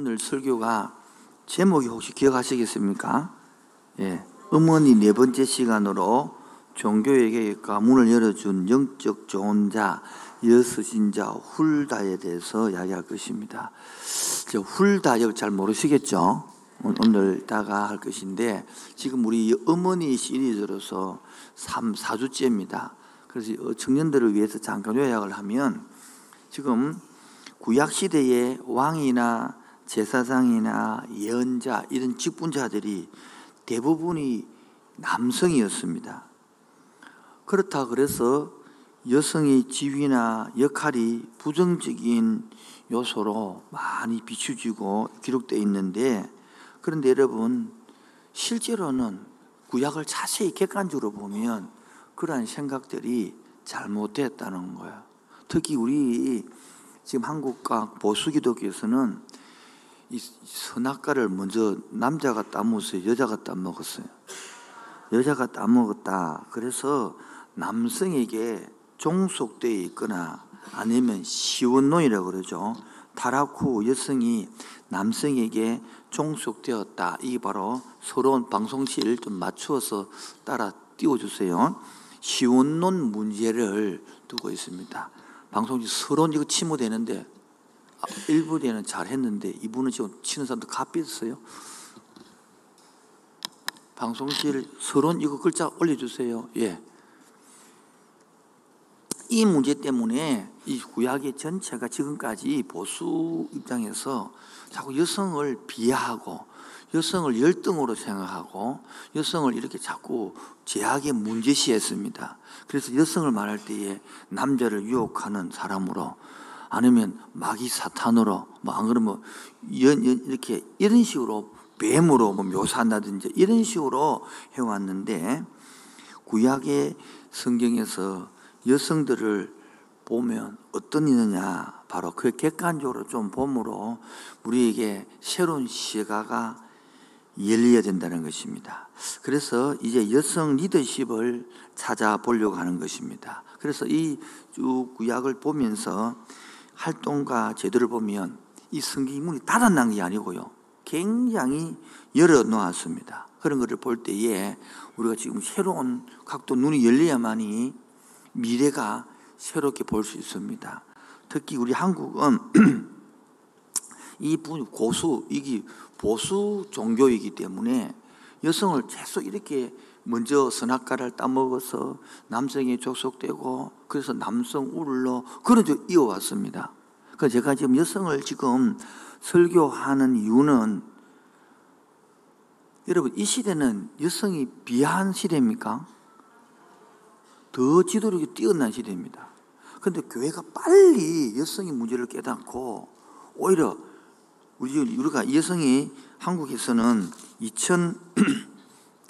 오늘 설교가 제목이 혹시 기억하시겠습니까? 예. 어머니 네 번째 시간으로 종교에게 문을 열어준 영적 좋은 자, 여섯인 자 훌다에 대해서 이야기할 것입니다. 훌다역 잘 모르시겠죠? 오늘 다가 할 것인데 지금 우리 어머니 시리즈로서 3, 4주째입니다. 그래서 청년들을 위해서 잠깐 요약을 하면 지금 구약 시대의 왕이나 제사장이나 예언자 이런 직분자들이 대부분이 남성이었습니다. 그렇다 그래서 여성의 지위나 역할이 부정적인 요소로 많이 비추지고 기록되어 있는데 그런데 여러분 실제로는 구약을 자세히 객관적으로 보면 그러한 생각들이 잘못됐다는 거예요. 특히 우리 지금 한국과 보수 기독교에서는 이 선악과를 먼저 남자가 따먹었어요. 여자가 따먹었어요. 여자가 따먹었다. 그래서 남성에게 종속되어 있거나 아니면 시원노이라고 그러죠. 타락 후 여성이 남성에게 종속되었다. 이게 바로 서러운 방송실 좀 맞추어서 따라 띄워주세요. 시원론 문제를 두고 있습니다. 방송지 서론 이거 침모되는데 아, 일부에는 잘했는데 이분은 지금 치는 사람도 값비었어요. 방송실 서론 이거 글자 올려주세요. 예. 이 문제 때문에 이 구약의 전체가 지금까지 보수 입장에서 자꾸 여성을 비하하고 여성을 열등으로 생각하고 여성을 이렇게 자꾸 제약의 문제시했습니다. 그래서 여성을 말할 때에 남자를 유혹하는 사람으로 아니면 마귀 사탄으로 뭐 안 그러면 연, 연, 이렇게 이런 식으로 뱀으로 뭐 묘사한다든지 이런 식으로 해왔는데 구약의 성경에서 여성들을 보면 어떤 이느냐 바로 그 객관적으로 좀 봄으로 우리에게 새로운 시가가 열려야 된다는 것입니다. 그래서 이제 여성 리더십을 찾아보려고 하는 것입니다. 그래서 이 쭉 구약을 보면서 활동과 제도를 보면 이 성경이 문이 닫아난 게 아니고요. 굉장히 열어놓았습니다. 그런 것을 볼 때에 우리가 지금 새로운 각도 눈이 열려야만이 미래가 새롭게 볼 수 있습니다. 특히 우리 한국은 이 고수, 이게 보수 종교이기 때문에 여성을 계속 이렇게 먼저 선악과를 따먹어서 남성에 족속되고 그래서 남성 우울로 그런 적 이어왔습니다. 그래서 제가 지금 여성을 지금 설교하는 이유는 여러분 이 시대는 여성이 비한 시대입니까? 더 지도력이 뛰어난 시대입니다. 그런데 교회가 빨리 여성의 문제를 깨닫고 오히려 우리 우리가 여성이 한국에서는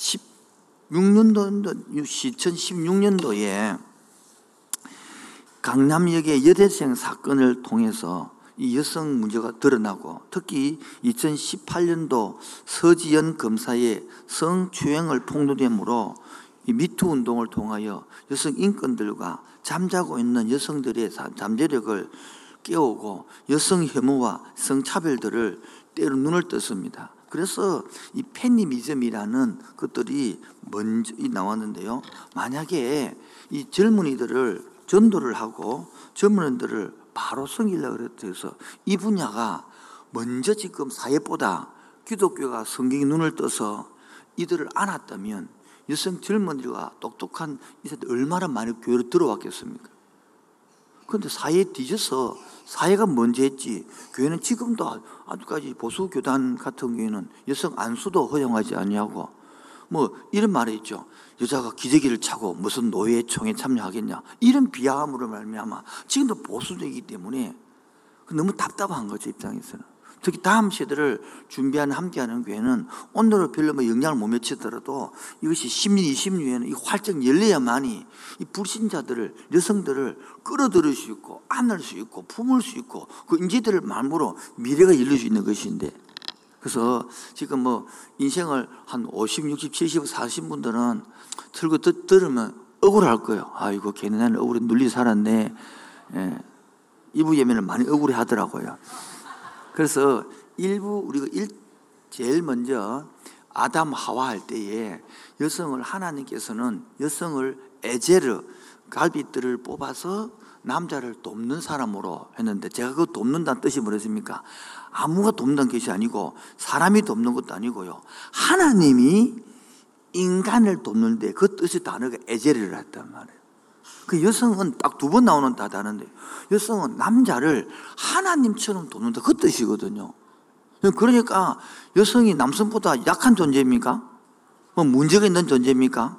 2016년도 2016년도에 강남역의 여대생 사건을 통해서 이 여성 문제가 드러나고 특히 2018년도 서지연 검사의 성추행을 폭로됨으로 이 미투 운동을 통하여 여성 인권들과 잠자고 있는 여성들의 잠재력을 깨우고 여성 혐오와 성차별들을 때로 눈을 떴습니다. 그래서 이 페미니즘이라는 것들이 먼저 나왔는데요. 만약에 이 젊은이들을 전도를 하고 젊은이들을 바로 섬기려고 그래서 이 분야가 먼저 지금 사회보다 기독교가 성경이 눈을 떠서 이들을 안았다면 여성 젊은이들과 똑똑한 이사들 얼마나 많이 교회로 들어왔겠습니까? 그런데 사회에 뒤져서 사회가 먼저 했지 교회는 지금도 아직까지 보수 교단 같은 경우에는 여성 안수도 허용하지 않냐고 뭐 이런 말이 있죠. 여자가 기저귀를 차고 무슨 노예 총에 참여하겠냐 이런 비하함으로 말미암아 지금도 보수적이기 때문에 너무 답답한 거죠 입장에서는. 특히 다음 세대를 준비하는 함께하는 교회는 오늘은 별로 뭐 영향을 못 미치더라도 이것이 10년, 20년에는 이 활짝 열려야만이 이 불신자들을, 여성들을 끌어들일 수 있고, 안을 수 있고, 품을 수 있고, 그 인재들을 말므로 미래가 열릴 수 있는 것인데. 그래서 지금 뭐 인생을 한 50, 60, 70, 40 분들은 들고 들으면 억울할 거예요. 아이고, 걔네 나는 억울해 눌리 살았네. 예. 이부 예면을 많이 억울해 하더라고요. 그래서 일부 우리가 일, 제일 먼저 아담 하와 할 때에 여성을 하나님께서는 여성을 에제르 갈비들을 뽑아서 남자를 돕는 사람으로 했는데 제가 그 돕는다는 뜻이 뭐였습니까? 아무가 돕는 것이 아니고 사람이 돕는 것도 아니고요. 하나님이 인간을 돕는데 그 뜻의 단어가 에제르를 했단 말이에요. 그 여성은 딱 두 번 나오는 다다는데 여성은 남자를 하나님처럼 돕는다 그 뜻이거든요. 그러니까 여성이 남성보다 약한 존재입니까? 뭐 문제가 있는 존재입니까?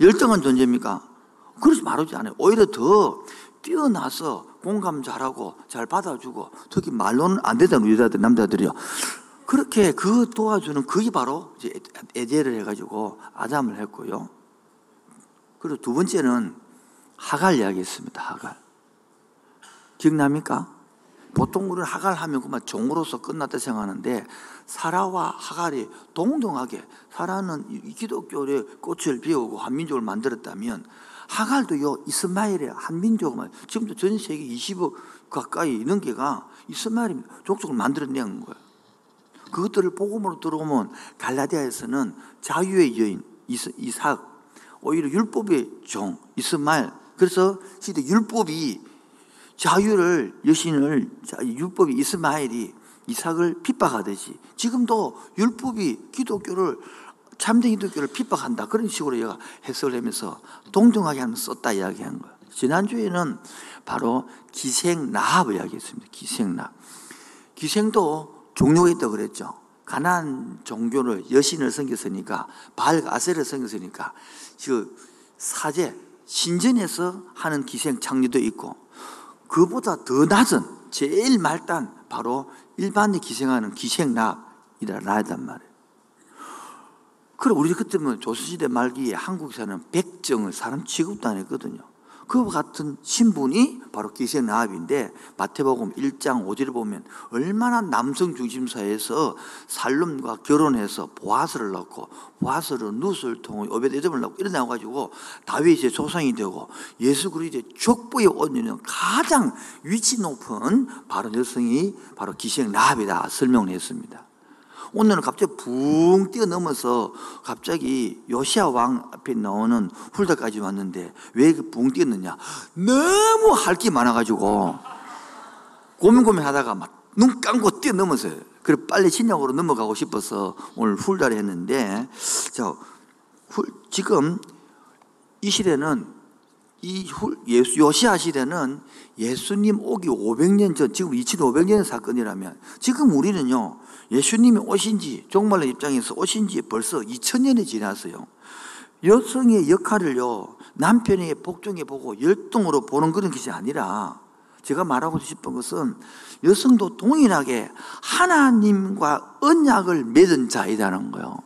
열등한 존재입니까? 그렇지 말하지 않아요. 오히려 더 뛰어나서 공감 잘하고 잘 받아주고 특히 말로는 안 되잖아요. 여자들, 남자들이요. 그렇게 그 도와주는 그게 바로 이제 에제를 해가지고 아담을 했고요. 그리고 두 번째는 하갈 이야기했습니다. 하갈. 기억납니까? 보통 우리는 하갈 하면 그만 종으로서 끝났다 생각하는데 사라와 하갈이 동등하게 사라는 기독교의 꽃을 피우고 한민족을 만들었다면 하갈도 요 이스마엘의 한 민족을 지금도 전 세계 20억 가까이 있는 게가 이스마엘이 족속을 만들어낸 거예요. 그것들을 복음으로 들어오면 갈라디아에서는 자유의 여인 이삭 오히려 율법의 종 이스마엘 그래서 시대 율법이 자유를 여신을 율법이 이스마엘이 이삭을 핍박하듯이 지금도 율법이 기독교를 참된 기독교를 핍박한다 그런 식으로 얘가 해석을 하면서 동등하게 하면서 썼다 이야기한 거예요. 지난주에는 바로 기생 나합을 이야기했습니다. 기생 나합. 기생도 종류가 있다고 그랬죠. 가난 종교를 여신을 섬겼으니까 바알 아세를 섬겼으니까 그 사제 신전에서 하는 기생 창리도 있고 그보다 더 낮은 제일 말단 바로 일반이 기생하는 기생납이라 나단 말이에요. 그럼 우리 그때면 조선시대 말기에 한국에서는 백정을 사람 취급도 안 했거든요. 그와 같은 신분이 바로 기생나합인데 마태복음 1장 5절을 보면 얼마나 남성 중심 사회에서 살룸과 결혼해서 보아스를 낳고 보아스를 누스를 통해 오베데점을 낳고 이래 나와가지고 다윗의 조상이 되고 예수 그리스도의 족보에 얹는 가장 위치 높은 바로 여성이 바로 기생 나합이다 설명을 했습니다. 오늘은 갑자기 붕 뛰어넘어서 갑자기 요시아 왕 앞에 나오는 훌다까지 왔는데 왜붕 그 뛰었느냐? 너무 할 게 많아가지고 고민 고민 하다가 막 눈 감고 뛰어넘었어요. 그래 빨리 신약으로 넘어가고 싶어서 오늘 훌다를 했는데 자 지금 이 시대는 이 예수 요시아 시대는 예수님 오기 500년 전 지금 2500년 사건이라면 지금 우리는요 예수님이 오신 지, 종말의 입장에서 오신 지 벌써 2000년이 지났어요. 여성의 역할을요, 남편에게 복종해 보고 열등으로 보는 그런 것이 아니라 제가 말하고 싶은 것은 여성도 동일하게 하나님과 언약을 맺은 자이라는 거예요.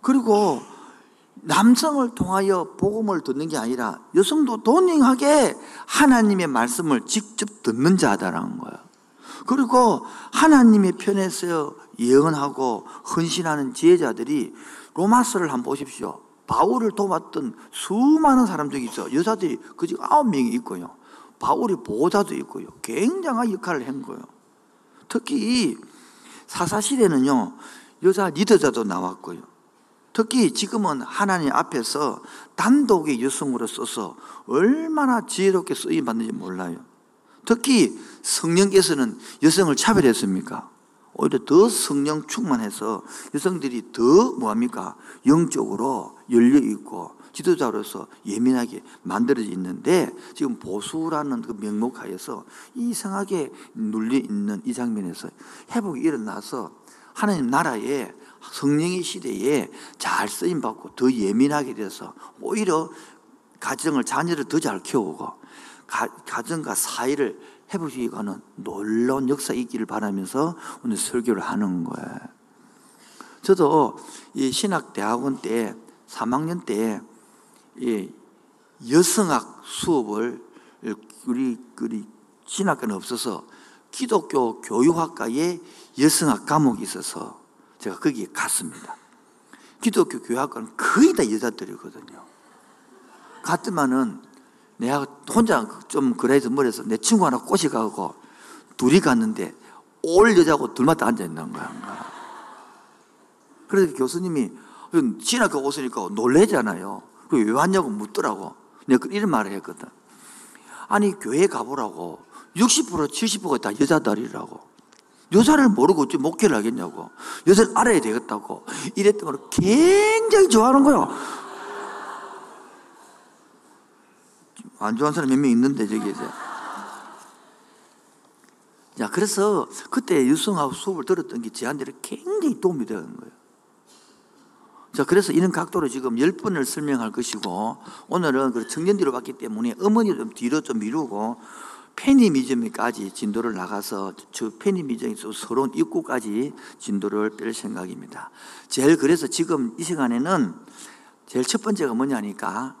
그리고 남성을 통하여 복음을 듣는 게 아니라 여성도 동일하게 하나님의 말씀을 직접 듣는 자다라는 거예요. 그리고 하나님의 편에서 예언하고 헌신하는 지혜자들이 로마서를 한번 보십시오. 바울을 도왔던 수많은 사람들이 있어. 여자들이 그중 아홉 명이 있고요. 바울이 보호자도 있고요. 굉장한 역할을 한 거예요. 특히 사사시대는요, 여자 리더자도 나왔고요. 특히 지금은 하나님 앞에서 단독의 여성으로 써서 얼마나 지혜롭게 쓰임 받는지 몰라요. 특히 성령께서는 여성을 차별했습니까? 오히려 더 성령 충만해서 여성들이 더 뭐합니까? 영적으로 열려 있고 지도자로서 예민하게 만들어져 있는데 지금 보수라는 그 명목 하에서 이상하게 눌려 있는 이 장면에서 회복이 일어나서 하나님 나라에 성령의 시대에 잘 쓰임 받고 더 예민하게 돼서 오히려 가정을 자녀를 더 잘 키우고 가, 가정과 사이를 회복시키 가는 놀라운 역사 있기를 바라면서 오늘 설교를 하는 거예요. 저도 이 신학대학원 때 3학년 때 여성학 수업을 우리 우리 신학과는 없어서 기독교 교육학과에 여성학 과목이 있어서 제가 거기에 갔습니다. 기독교 교육학과는 거의 다 여자들이거든요. 갔더만은 내가 혼자 좀 그래서 머리에서 내 친구 하나 꼬시가고 둘이 갔는데 올 여자하고 둘마다 앉아 있는 거야. 그래서 교수님이 진학교 옷으니까 놀래잖아요. 왜 왔냐고 묻더라고. 내가 이런 말을 했거든. 아니, 교회 가보라고. 60% 70%가 다 여자들이라고. 여자를 모르고 어찌 목회를 하겠냐고. 여자를 알아야 되겠다고. 이랬던 걸 굉장히 좋아하는 거예요. 안 좋아하는 사람 몇 명 있는데, 저기 이제. 자, 그래서 그때 유성하고 수업을 들었던 게 저한테 굉장히 도움이 되는 거예요. 자, 그래서 이런 각도로 지금 10분을 설명할 것이고, 오늘은 그 청년뒤로 봤기 때문에 어머니 좀 뒤로 좀 미루고, 페니미즘까지 진도를 나가서 저 페니미즘에서 서러운 입구까지 진도를 뺄 생각입니다. 제일 그래서 지금 이 시간에는 제일 첫 번째가 뭐냐니까,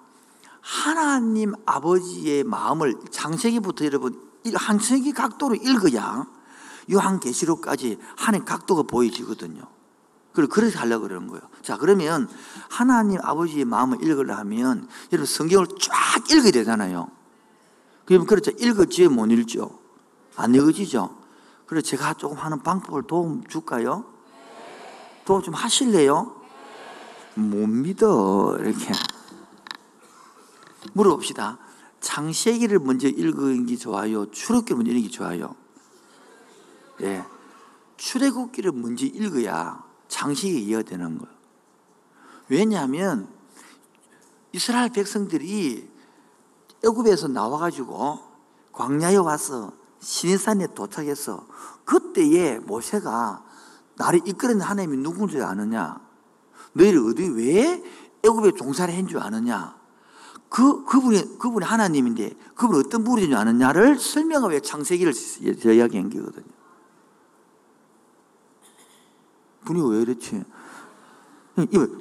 하나님 아버지의 마음을 장세기부터 여러분 한 세기 각도로 읽어야 요한계시록까지 하나님 각도가 보여지거든요. 그리고 그렇게 하려고 그러는 거예요. 자, 그러면 하나님 아버지의 마음을 읽으려면 여러분 성경을 쫙 읽어야 되잖아요. 그러면 그렇죠. 읽어지에 못 읽죠. 안 읽어지죠. 그래서 제가 조금 하는 방법을 도움 줄까요? 도움 좀 하실래요? 못 믿어. 이렇게. 물어봅시다. 창세기를 먼저 읽는 게 좋아요? 출애굽기를 먼저 읽는 게 좋아요? 예. 출애굽기를 먼저 읽어야 장식이 이어되는 거예요. 왜냐하면 이스라엘 백성들이 애굽에서 나와가지고 광야에 와서 시내산에 도착해서 그때에 모세가 나를 이끌는 하나님이 누군 줄 아느냐? 너희를 어디 왜 애굽에 종사를 한줄 아느냐? 그, 그분이, 그분이 하나님인데 그분이 어떤 분인 줄 아느냐를 설명하기 위해 창세기를 이야기한 거거든요. 분이 왜 이렇지?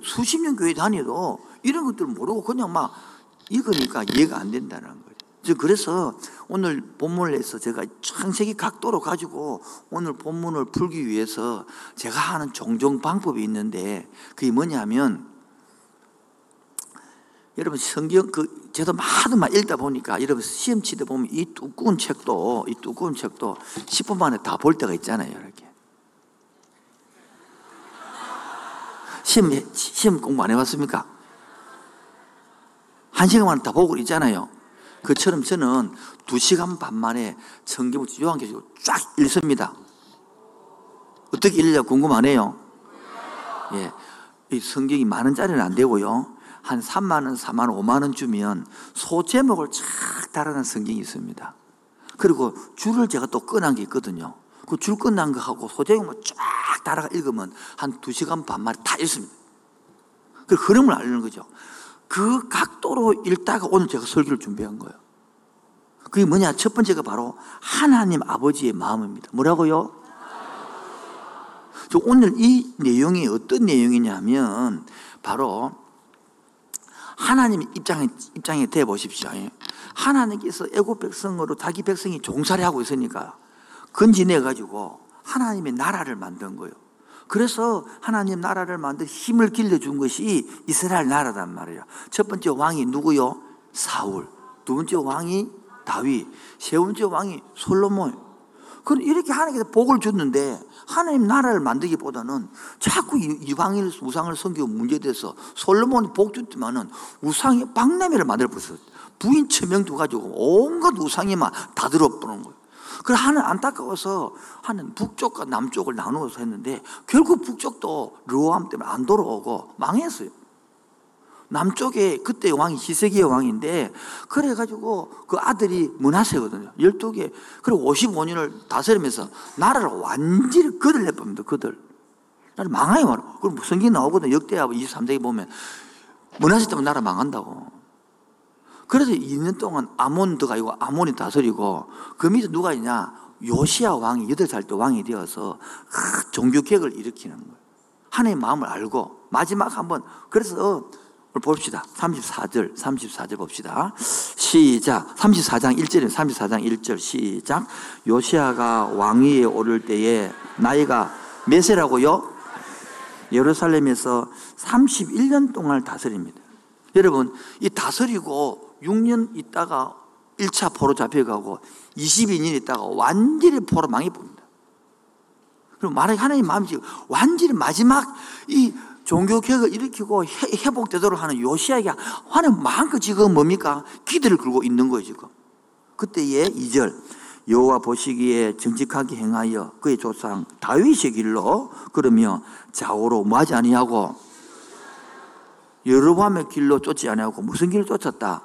수십 년 교회 다녀도 이런 것들 모르고 그냥 막 읽으니까 이해가 안 된다는 거죠. 그래서 오늘 본문을 해서 제가 창세기 각도로 가지고 오늘 본문을 풀기 위해서 제가 하는 종종 방법이 있는데 그게 뭐냐면 여러분 성경 그 저도 많은 말 읽다 보니까 여러분 시험 치다 보면 이 두꺼운 책도 이 두꺼운 책도 10분 만에 다 볼 때가 있잖아요 이렇게 시험, 시험 공부 안 해봤습니까? 한 시간 만에 다 보고 있잖아요. 그처럼 저는 두 시간 반 만에 성경을 요한계시록 쫙 읽습니다. 어떻게 읽냐 궁금하네요. 예. 이 성경이 많은 짜리는 안 되고요. 한 3만 원, 4만 원, 5만 원 주면 소 제목을 쫙 달아놓은 성경이 있습니다. 그리고 줄을 제가 또 꺼난 게 있거든요. 그 줄 끝난 거 하고 소 제목을 쫙 따라가 읽으면 한두 시간 반 만에 다 읽습니다. 그 흐름을 알리는 거죠. 그 각도로 읽다가 오늘 제가 설교를 준비한 거예요. 그게 뭐냐? 첫 번째가 바로 하나님 아버지의 마음입니다. 뭐라고요? 오늘 이 내용이 어떤 내용이냐면 바로 하나님 입장에 입장에 대 보십시오. 하나님께서 애굽 백성으로 자기 백성이 종살이 하고 있으니까 건지내 가지고 하나님의 나라를 만든 거예요. 그래서 하나님 나라를 만들 힘을 길러준 것이 이스라엘 나라단 말이에요. 첫 번째 왕이 누구요? 사울. 두 번째 왕이 다윗. 세 번째 왕이 솔로몬. 그럼 이렇게 하나님께서 복을 줬는데 하나님 나라를 만들기보다는 자꾸 이방인 우상을 섬기고 문제돼서 솔로몬이 복 줬지만은 우상이 박나미를 만들어 버렸어요. 부인 천명 두 가지고 온갖 우상이만 다 들어보는 거예요. 그래 하는 안타까워서 하는 북쪽과 남쪽을 나누어서 했는데 결국 북쪽도 르호암 때문에 안 돌아오고 망했어요. 남쪽에 그때 왕이 히세기의 왕인데 그래가지고 그 아들이 문하세거든요. 12개. 그리고 55년을 다스리면서 나라를 완전히 거들 내봅니다. 거들. 나라 망해요. 그럼 성경 나오거든. 역대하 23세기 보면 문하세 때문에 나라 망한다고. 그래서 2년 동안 아몬드가 이고 아몬이 다스리고 그 밑에 누가 있냐? 요시아 왕이 8살 때 왕이 되어서 종교 개혁을 일으키는 거예요. 하나님의 마음을 알고 마지막 한번 그래서 봅시다. 34절, 34절 봅시다. 시작. 34장 1절에 34장 1절 시작. 요시아가 왕위에 오를 때에 나이가 몇 세라고요? 예루살렘에서 31년 동안 다스립니다. 여러분, 이 다스리고 6년 있다가 1차 포로 잡혀가고 22년 있다가 완전히 포로 망해봅니다. 그럼 만약에 하나님 마음이 완전히 마지막 이 종교 개혁을 일으키고 회- 회복되도록 하는 요시아에게 하는 마음껏 지금 뭡니까? 기대를 걸고 있는 거예요, 지금. 그때의 2절 여호와 보시기에 정직하게 행하여 그의 조상 다윗의 길로 그러며 좌우로 뭐하지 아니하고 여로보암의 길로 쫓지 아니하고 무슨 길을 쫓았다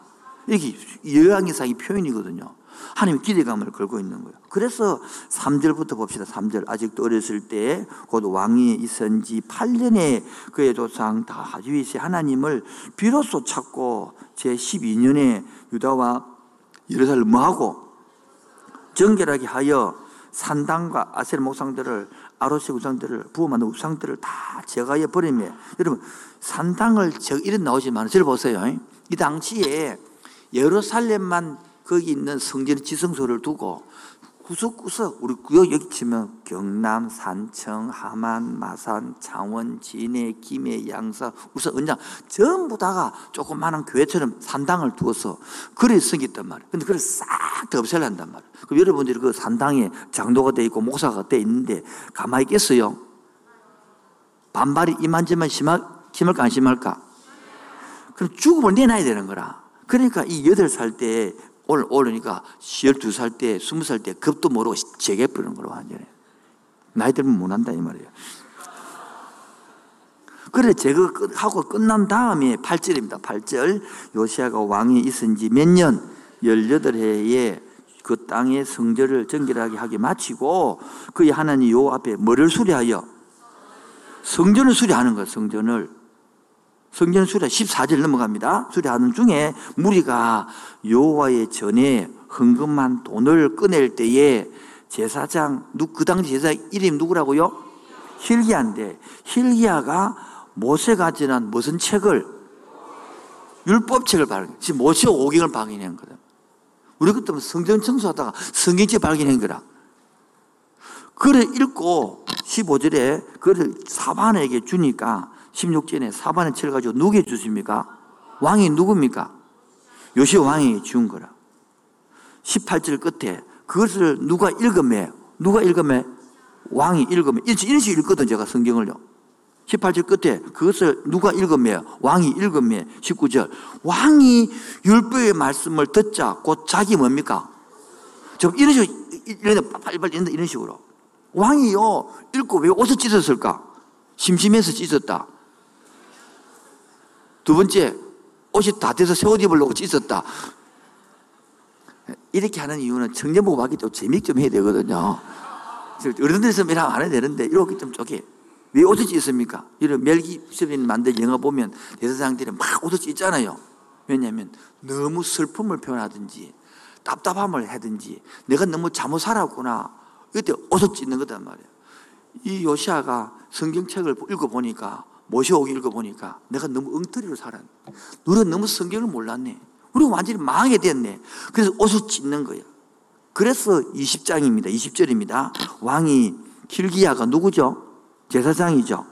이렇게 열왕기상의 표현이거든요 하나님 기대감을 걸고 있는 거예요. 그래서 3절부터 봅시다. 3절. 아직도 어렸을 때 곧 왕이 있은 지 8년에 그의 조상 다윗이 하나님을 비로소 찾고 제 12년에 유다와 예루살렘 뭐하고 정결하게 하여 산당과 아세르 목상들을 아로시 우상들을 부어 만든 우상들을 다 제거해 버리며 여러분 산당을 저 이런 나오지만 저를 보세요. 이 당시에 예루살렘만 거기 있는 성전 지성소를 두고 구석구석 우리 구역 여기 치면 경남, 산청, 하만, 마산, 창원, 진해, 김해, 양사, 우선 은장 전부 다가 조그마한 교회처럼 산당을 두어서 그래 생겼단 말이에요. 근데 그걸 싹다 없애려한단 말이에요. 그럼 여러분들이 그 산당에 장도가 돼 있고 목사가 돼 있는데 가만히 있겠어요? 반발이 이만저만 심할, 심할까 안 심할까? 그럼 죽음을 내놔야 되는 거라. 그러니까 이 여덟 살 때 오늘 오르니까 12살 때, 20살 때 급도 모르고 재개버리는 거로 완전히. 나이 들면 못 한다 이 말이에요. 그래 제거하고 끝난 다음에 8절입니다. 8절 요시아가 왕이 있은 지 몇 년? 18해에 그 땅의 성전을 정결하게 하게 마치고 그의 하나님 요 앞에 뭐를 수리하여? 성전을 수리하는 거예요. 성전을. 성전 수리 14절 넘어갑니다. 수리하는 중에 무리가 여호와의 전에 헌금한 돈을 꺼낼 때에 제사장 그 당시 제사 이름 누구라고요? 힐기야인데 힐기야가 모세가 지난 무슨 책을 율법책을 발견. 지금 모세 오경을 발견한 거다. 우리 그때 성전 청소하다가 성경책 발견한 거라. 그래 읽고 15절에 그를 사반에게 주니까 16절에 사반을 쳐가지고 누구에 주십니까? 왕이 누굽니까? 요시 왕이 준 거라. 18절 끝에 그것을 누가 읽으매? 누가 읽으매? 왕이. 이런 식으로 읽거든, 제가 성경을요. 18절 끝에 그것을 누가 읽으며 왕이 읽으며 19절 왕이 율법의 말씀을 듣자 곧 자기 뭡니까? 좀 이런 식으로 이런 빨리빨리 이런 식으로 왕이요 읽고 왜 옷을 찢었을까? 심심해서 찢었다. 두 번째 옷이 다 돼서 새 옷 입으려고 찢었다. 이렇게 하는 이유는 청년 보고 하기 좀 재미있게 좀 해야 되거든요. 어른들 있으면 안 해야 되는데 이렇게 좀 쪼개. 왜 옷을 찢습니까? 이런 멜기 깁슨이 만든 영화 보면 대사장들이 막 옷을 찢잖아요. 왜냐하면 너무 슬픔을 표현하든지 답답함을 하든지 내가 너무 잘못 살았구나. 이때 옷을 찢는 거단 말이에요. 이 요시아가 성경책을 읽어보니까 모시오기 읽어보니까 내가 너무 엉터리로 살았네. 너는 너무 성경을 몰랐네. 우리가 완전히 망하게 됐네. 그래서 옷을 찢는 거예요. 그래서 20장입니다. 20절입니다. 왕이 킬기야가 누구죠? 제사장이죠.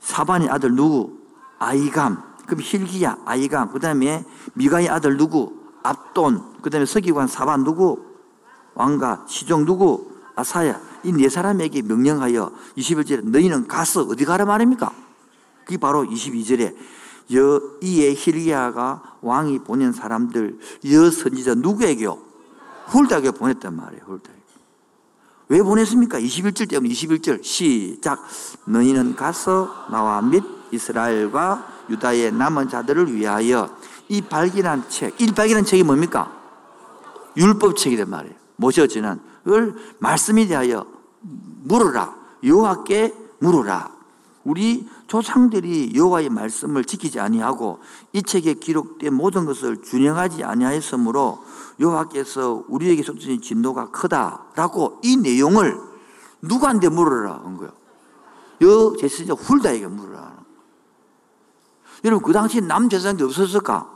사반의 아들 누구? 아이감. 그럼 힐기야, 아이감. 그 다음에 미가의 아들 누구? 압돈. 그 다음에 서기관 사반 누구? 왕가. 시종 누구? 아사야. 이 네 사람에게 명령하여 21절에 너희는 가서 어디 가라 말입니까? 그게 바로 22절에 여, 이에 힐기야가 왕이 보낸 사람들 여 선지자 누구에게요? 훌다에게 보냈단 말이에요. 훌다. 왜 보냈습니까? 21절 때문에 21절 시작 너희는 가서 나와 및 이스라엘과 유다의 남은 자들을 위하여 이 발견한 책, 이 발견한 책이 뭡니까? 율법책이란 말이에요. 모셔 지난 그걸 말씀에 대하여 물어라. 여호와께 물어라. 우리 조상들이 여호와의 말씀을 지키지 아니하고 이 책에 기록된 모든 것을 준행하지 아니하였으므로 여호와께서 우리에게 쏟으신 진노가 크다라고 이 내용을 누구한테 물어라 한 거예요. 여 제사장 훌다에게 물어라. 여러분 그 당시에 남제사장이 없었을까?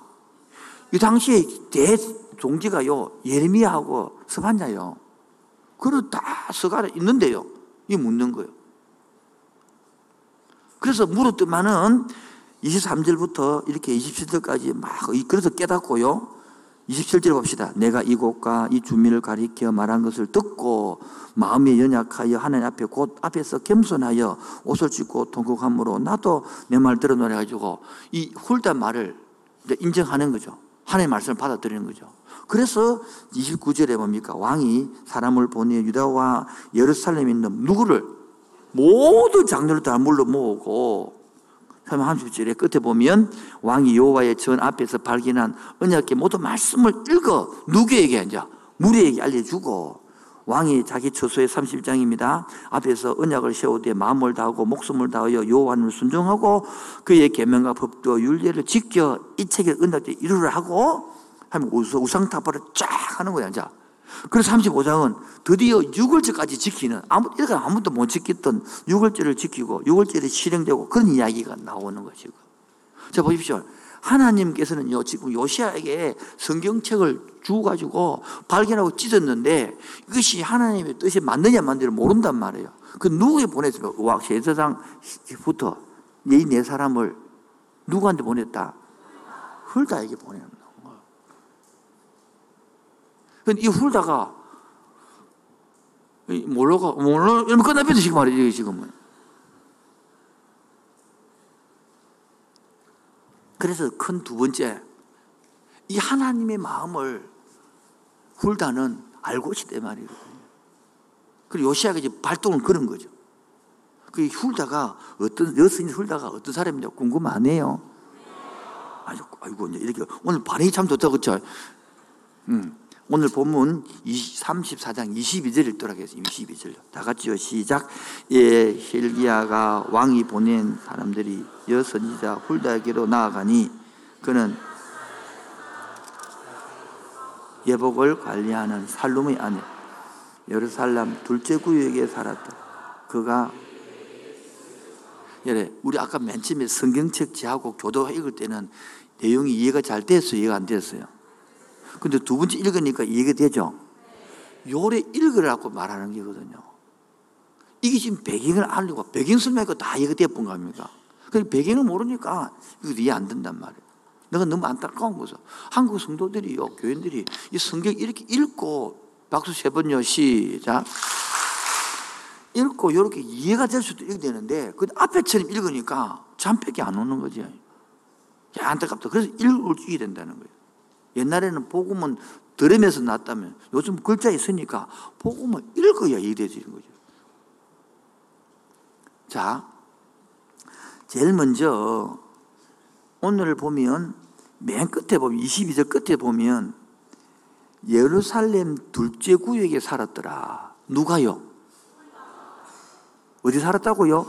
이 당시에 대 종지가요 예레미야하고 스반자요. 그걸 다 서가에 있는데요. 이 묻는 거예요. 그래서 물었더만은 23절부터 이렇게 27절까지 막 그래서 깨닫고요. 27절 봅시다. 내가 이곳과 이 주민을 가리켜 말한 것을 듣고 마음이 연약하여 하나님 앞에 곧 앞에서 겸손하여 옷을 찢고 통곡함으로 나도 내 말 들어놓으라 가지고 이 훌단 말을 인정하는 거죠. 하나님의 말씀을 받아들이는 거죠. 그래서 29절에 뭡니까? 왕이 사람을 보내 유다와 예루살렘에 있는 누구를 모든 장로를 다 물러 모으고 30절에 끝에 보면 왕이 여호와의 전 앞에서 발견한 언약의 모든 말씀을 읽어 누구에게 이제 무리에게 알려주고 왕이 자기 처소의 30장입니다. 앞에서 언약을 세우되 마음을 다하고 목숨을 다하여 여호와를 순종하고 그의 계명과 법도 율례를 지켜 이 책의 언약대 이루라 하고 하면 우상타파를 쫙 하는 거야, 이제. 그래서 35장은 드디어 6월절까지 지키는 아무 이렇게 아무도 못 지켰던 6월절을 지키고 6월절이 실행되고 그런 이야기가 나오는 것이고. 자 보십시오. 하나님께서는 요 지금 요시아에게 성경책을 주가지고 발견하고 찢었는데 이것이 하나님의 뜻이 맞느냐 맞느냐 모른단 말이에요. 그 누구에 보냈습니까? 와 제사장부터 이 네 사람을 누구한테 보냈다? 훌다에게 보내는 거예요. 근데 이 훌다가 몰라가 몰라 이러면 끝나버리 지금 말이지 지금은. 그래서 큰 두 번째 이 하나님의 마음을 훌다는 알고 있대 말이거든요. 그리고 요시아가 이제 발동을 그런 거죠. 그 훌다가 어떤 여성인 훌다가 어떤 사람인지 궁금하네요. 아이고, 아이고 이제 이렇게 오늘 반응이 참 좋다 그렇죠? 음. 오늘 본문 34장 22절 읽도록 하겠습니다. 22절. 다 같이요. 시작. 예, 힐기야가 왕이 보낸 사람들이 여선지자 훌다에게로 나아가니 그는 예복을 관리하는 살룸의 아내 예루살렘 둘째 구역에 살았다. 그가 예, 우리 아까 맨 처음에 성경책 지하고 교도 읽을 때는 내용이 이해가 잘 됐어요, 이해가 안 됐어요. 근데 두 번째 읽으니까 이해가 되죠? 요래 읽으라고 말하는 게거든요. 이게 지금 배경을 알려고, 배경 설명하고 다 이해가 되어본 겁니까? 그 배경을 모르니까 이거 이해 안 된단 말이에요. 내가 너무 안타까운 거죠. 한국 성도들이요, 교인들이 이 성경 이렇게 읽고, 박수 세 번요, 시작. 읽고 이렇게 이해가 될 수도 있게 되는데, 그 앞에처럼 읽으니까 잠백이 안 오는 거지. 야, 안타깝다. 그래서 읽을 수 있게 된다는 거예요. 옛날에는 복음은 들으면서 났다면 요즘 글자 있으니까 복음을 읽어야 이해되는 거죠. 자, 제일 먼저 오늘 보면 맨 끝에 보면 22절 끝에 보면 예루살렘 둘째 구역에 살았더라. 누가요? 어디 살았다고요?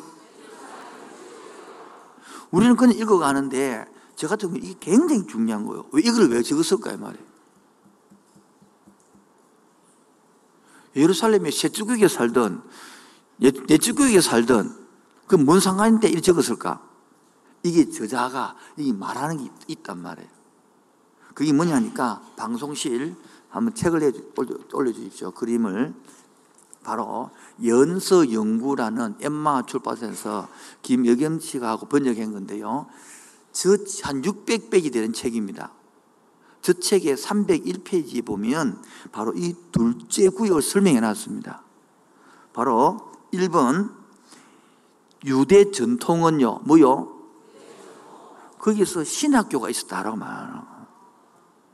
우리는 그냥 읽어가는데 저 같은 경우 이게 굉장히 중요한 거예요. 왜 이걸 왜 적었을까요, 말이에요? 예루살렘에 셋주국에 살던, 넷주국에 살던, 그 뭔 상관인데 이렇게 적었을까? 이게 저자가 이 말하는 게 있단 말이에요. 그게 뭐냐니까 방송실 한번 책을 해, 올려주십시오. 그림을. 바로 연서연구라는 엠마 출판사에서 김여겸 씨가 하고 번역한 건데요. 저한 600백이 되는 책입니다. 저 책의 301페이지에 보면 바로 이 둘째 구역을 설명해 놨습니다. 바로 1번 유대 전통은요, 뭐요? 거기서 신학교가 있었다라고 말하는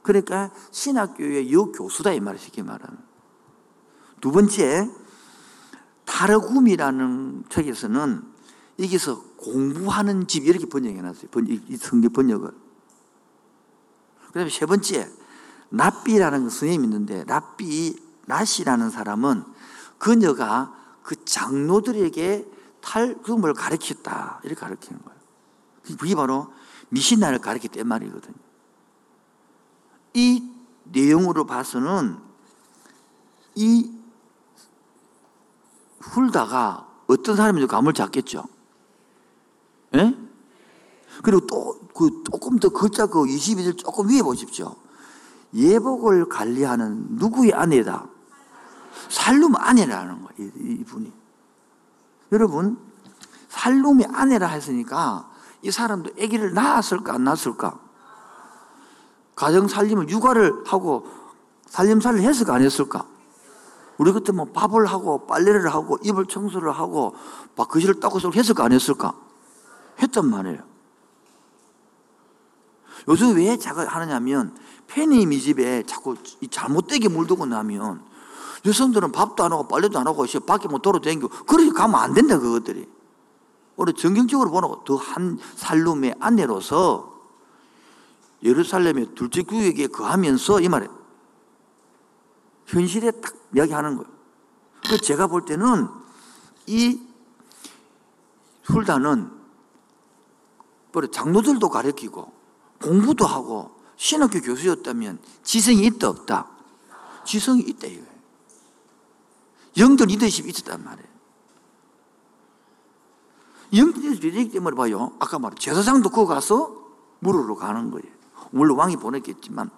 그러니까 신학교의 여 교수다 이 말이 쉽게 말하는. 두 번째, 타르굼이라는 책에서는 여기서 공부하는 집 이렇게 번역해 놨어요. 이 성경 번역을. 그 다음에 세 번째, 납비라는 선생님이 있는데, 납비, 나시라는 사람은 그녀가 그 장로들에게 탈금을 가르쳤다. 이렇게 가르치는 거예요. 그게 바로 미신나를 가르쳤단 말이거든요. 이 내용으로 봐서는 이 훌다가 어떤 사람인지 감을 잡겠죠. 예? 그리고 또, 그, 조금 더 글자 그 22절 조금 위에 보십시오. 예복을 관리하는 누구의 아내다? 살룸 아내라는 거예요, 이분이. 여러분, 살룸의 아내라 했으니까 이 사람도 아기를 낳았을까, 안 낳았을까? 가정 살림을 육아를 하고 살림살이를 했을까 안 했을까? 우리 그때 뭐 밥을 하고 빨래를 하고 이불 청소를 하고 막 거실을 닦고 했을까 안 했을까? 했단 말이에요. 요즘 왜 자가 하느냐면 팬이 이 집에 자꾸 잘못되게 물두고 나면 여성들은 밥도 안 하고 빨래도 안 하고 밖에 못 돌아다니고 그렇게 가면 안 된다 그것들이. 우리 정경적으로 보는 더한 살룸의 아내로서 예루살렘의 둘째 구역에 거하면서 이 말에 현실에 딱 이야기하는 거예요. 그 제가 볼 때는 이 훌다는 장로들도 가르치고 공부도 하고 신학교 교수였다면 지성이 있다 없다? 지성이 있다 이거예요. 영적 리더십이 있었단 말이에요. 영적 리더십 때문에 봐요. 아까 말한 제사장도 그거 가서 물으러 가는 거예요. 물론 왕이 보냈겠지만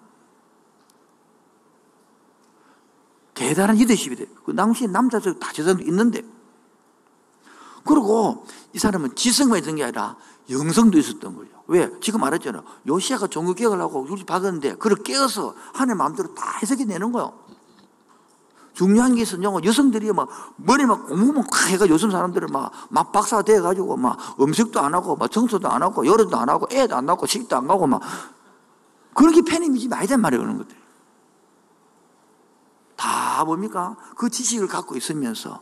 대단한 리더십이 돼. 그 당시에 남자들 다 제사장도 있는데 그리고 이 사람은 지성만 있던 게 아니라 영성도 있었던 거예요. 왜? 지금 말했잖아. 요시아가 종교 개혁을 하고 우리 박았는데 그걸 깨어서 하나님 마음대로 다 해석해 내는 거예요. 중요한 게 있었냐고 여성들이 막 머리 막 공부만 콱 해가 요즘 사람들은 막, 막 박사가 돼가지고 막 음식도 안 하고 막 청소도 안 하고 열애도 안 하고 애도 안 낳고 식도 안 가고 막 그렇게 패닉이지 말단 말이에요 그런 것들 다 뭡니까? 그 지식을 갖고 있으면서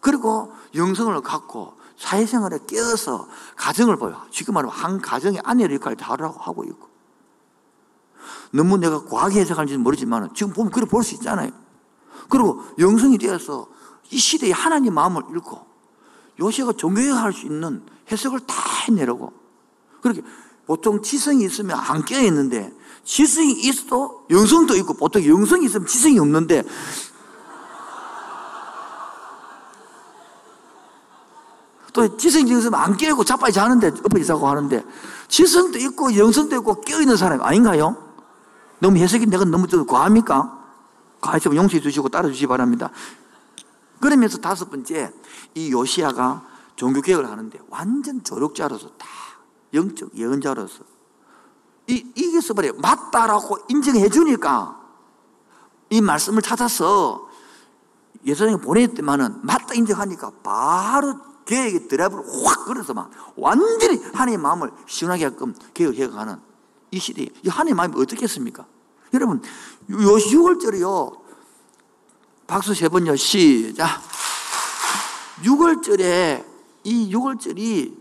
그리고 영성을 갖고 사회생활에 깨어서 가정을 보여. 지금 말하면 한 가정의 아내의 역할을 다 하고 있고. 너무 내가 과하게 해석하는지는 모르지만 지금 보면 그래 볼수 있잖아요. 그리고 영성이 되어서 이 시대의 하나님 마음을 읽고 요시가 종교개혁할 수 있는 해석을 다 해내려고. 그렇게 보통 지성이 있으면 안 깨어있는데 지성이 있어도 영성도 있고 보통 영성이 있으면 지성이 없는데 또 지성이 있으면 안 깨고 자빠지 자는데 엎어지 자고 하는데 지성도 있고 영성도 있고 깨어있는 사람이 아닌가요? 너무 해석이 내가 너무 좀 과합니까? 과했으면 용서해 주시고 따라주시기 바랍니다. 그러면서 다섯 번째, 이 요시아가 종교개혁을 하는데 완전 조력자로서 다 영적 예언자로서 이, 이게 써버려 맞다라고 인정해 주니까 이 말씀을 찾아서 예수님이 보냈더만은 맞다 인정하니까 바로 계획의 드라이브를 확 걸어서 막 완전히 하나님의 마음을 시원하게 하게끔 개혁 해 가는 이 시대에 이 하나님의 마음이 어떻겠습니까? 여러분, 요 6월절이요. 박수 세 번요. 시작. 6월절에 이 6월절이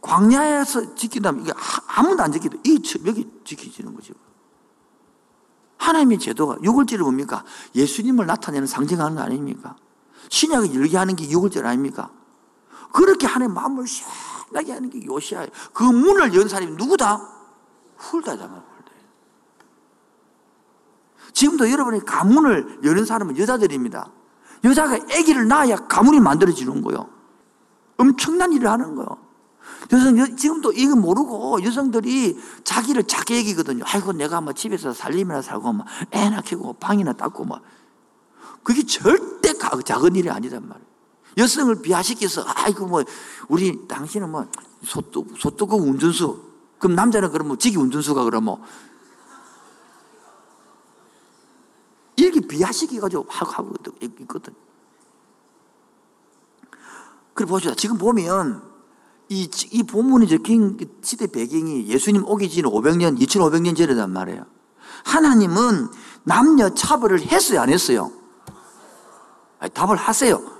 광야에서 지킨다면 이게 아무도 안 지키도 이 여기 지키지는 거죠. 하나님의 제도가 6월절이 뭡니까? 예수님을 나타내는 상징하는 거 아닙니까? 신약을 열게 하는 게 6월절 아닙니까? 그렇게 하나님 마음을 시원하게 하는 게 요시아예요. 그 문을 연 사람이 누구다? 훌다잖아. 지금도 여러분이 가문을 여는 사람은 여자들입니다. 여자가 아기를 낳아야 가문이 만들어지는 거요. 엄청난 일을 하는 거요. 여성, 지금도 이거 모르고 여성들이 자기를 자기 얘기거든요. 아이고, 내가 뭐 집에서 살림이나 살고, 뭐 애나 키고, 방이나 닦고, 뭐. 그게 절대 작은 일이 아니단 말이에요. 여성을 비하시켜서, 아이고, 뭐, 우리, 당신은 뭐, 소뚜, 소뚜껑 운전수. 그럼 남자는 그럼 뭐, 지기 운전수가 그럼 뭐, 이렇게 비하시기 가지고 하고 하고 있거든. 그래 보시다. 지금 보면 이, 이 본문이 적힌 시대 배경이 예수님 오기 전 500년, 2500년 전이란 말이에요. 하나님은 남녀 차별을 했어요, 안 했어요? 아니, 답을 하세요.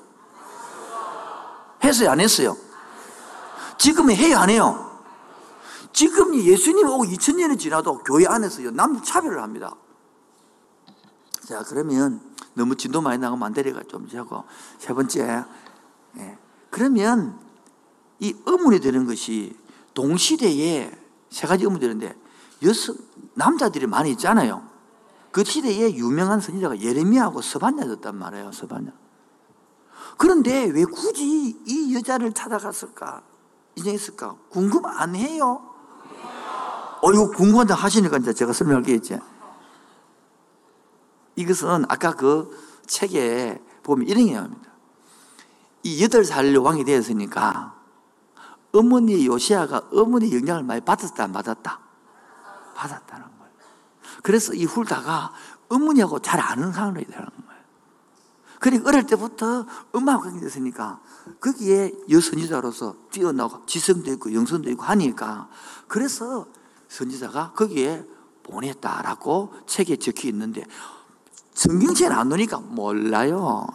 했어요, 안 했어요? 지금은 해요, 안 해요? 지금 예수님 오고 2000년이 지나도 교회 안에서요, 남녀 차별을 합니다. 자, 그러면 너무 진도 많이 나가면 안 되니까 좀 하고. 세 번째, 예. 그러면 이 의문이 되는 것이 동시대에 세 가지 의문이 되는데 여성, 남자들이 많이 있잖아요. 그 시대에 유명한 선지자가 예레미야하고 서반야였단 말이에요, 서반야. 그런데 왜 굳이 이 여자를 찾아갔을까? 인정했을까? 궁금 안 해요? 어, 이거 궁금하다 하시니까 이제 제가 설명할게요, 이것은 아까 그 책에 보면 이런 게 나옵니다. 이 여덟 살 왕이 되었으니까 어머니 요시아가 어머니 영향을 많이 받았다 안 받았다? 받았다는 거예요. 그래서 이 훌다가 어머니하고 잘 아는 사람이 되는 거예요. 그러니까 어릴 때부터 엄마하고 관계됐으니까 거기에 여선지자로서 뛰어나고 지성도 있고 영성도 있고 하니까 그래서 선지자가 거기에 보냈다라고 책에 적혀 있는데 성경책은 안 놓으니까 몰라요.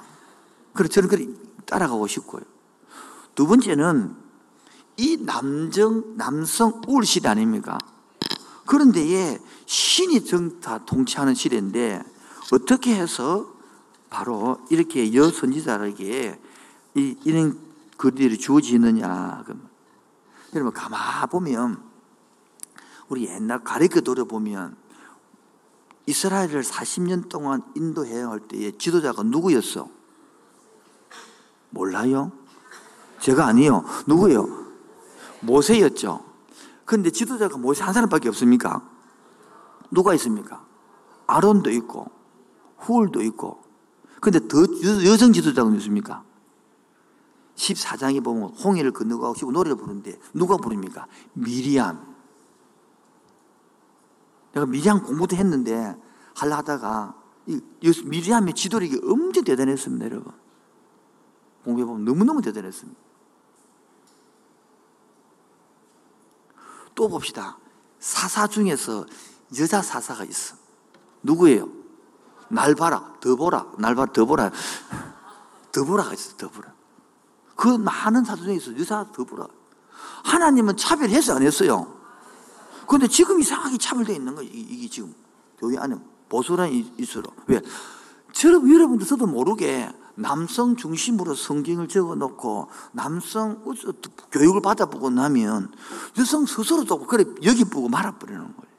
그래서 저는 그래 따라가고 싶고요. 두 번째는 이 남정, 남성 우울 시대 아닙니까? 그런데 신이 정타 통치하는 시대인데 어떻게 해서 바로 이렇게 여선지자에게 이, 이런 글들이 주어지느냐. 여러분, 가만 보면 우리 옛날 가르쳐 들어보면 이스라엘을 40년 동안 인도해야 할 때의 지도자가 누구였어? 몰라요? 제가 아니요. 누구예요? 모세였죠. 그런데 지도자가 모세 한 사람밖에 없습니까? 누가 있습니까? 아론도 있고, 후울도 있고. 근데 더 여성 지도자가 있습니까? 14장에 보면 홍해를 건너가고 노래를 부르는데 누가 부릅니까? 미리암. 내가 미리암 공부도 했는데 하려 하다가 미리암의 지도력이 엄청 대단했습니다, 여러분. 공부해보면 너무너무 대단했습니다. 또 봅시다. 사사 중에서 여자 사사가 있어. 누구예요? 날 봐라, 더 보라, 날 봐라, 더 보라. 더 보라가 있어, 더 보라. 그 많은 사주 중에 있어, 여자 더 보라. 하나님은 차별해서 안 했어요. 그런데 지금 이상하게 차별되어 있는 거예요. 이게 지금 교회 안에 보수란이 있어요. 왜? 저런 여러분들 저도 모르게 남성 중심으로 성경을 적어 놓고 남성 교육을 받아보고 나면 여성 스스로도 그래 여기 보고 말아버리는 거예요.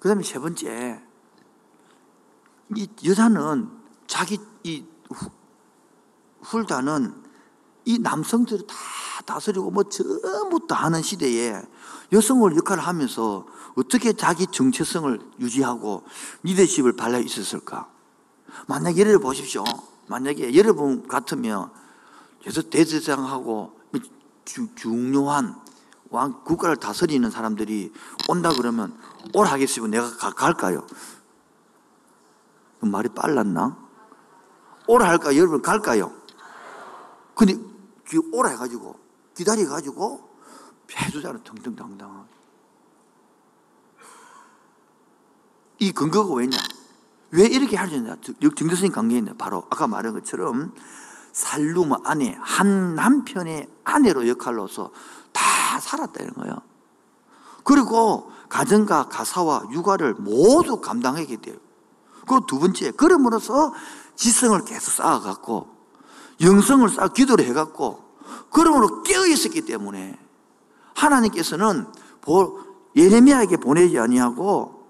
그 다음에 세 번째, 이 여자는 자기 이 훌다는 이 남성들을 다 다스리고 뭐 전부 다 하는 시대에 여성을 역할을 하면서 어떻게 자기 정체성을 유지하고 리더십을 발라 있었을까? 만약 예를 보십시오. 만약에 여러분 같으면 그래서 대제장하고 중요한 왕 국가를 다스리는 사람들이 온다 그러면 올 하겠으면 내가 가, 갈까요? 말이 빨랐나? 오라 할까? 여러분 갈까요? 근데 오라 해가지고 기다려가지고 해주잖아 텅텅당당 이 근거가 왜냐? 왜 이렇게 하느냐? 정대성이 관계있네. 바로 아까 말한 것처럼 살룸 아내, 한 남편의 아내로 역할로서 다 살았다는 거예요. 그리고 가정과 가사와 육아를 모두 감당하게 돼요. 그 두 번째, 그럼으로써 지성을 계속 쌓아갖고, 영성을 쌓아 기도를 해갖고, 그러므로 깨어있었기 때문에 하나님께서는 예레미야에게 보내지 아니하고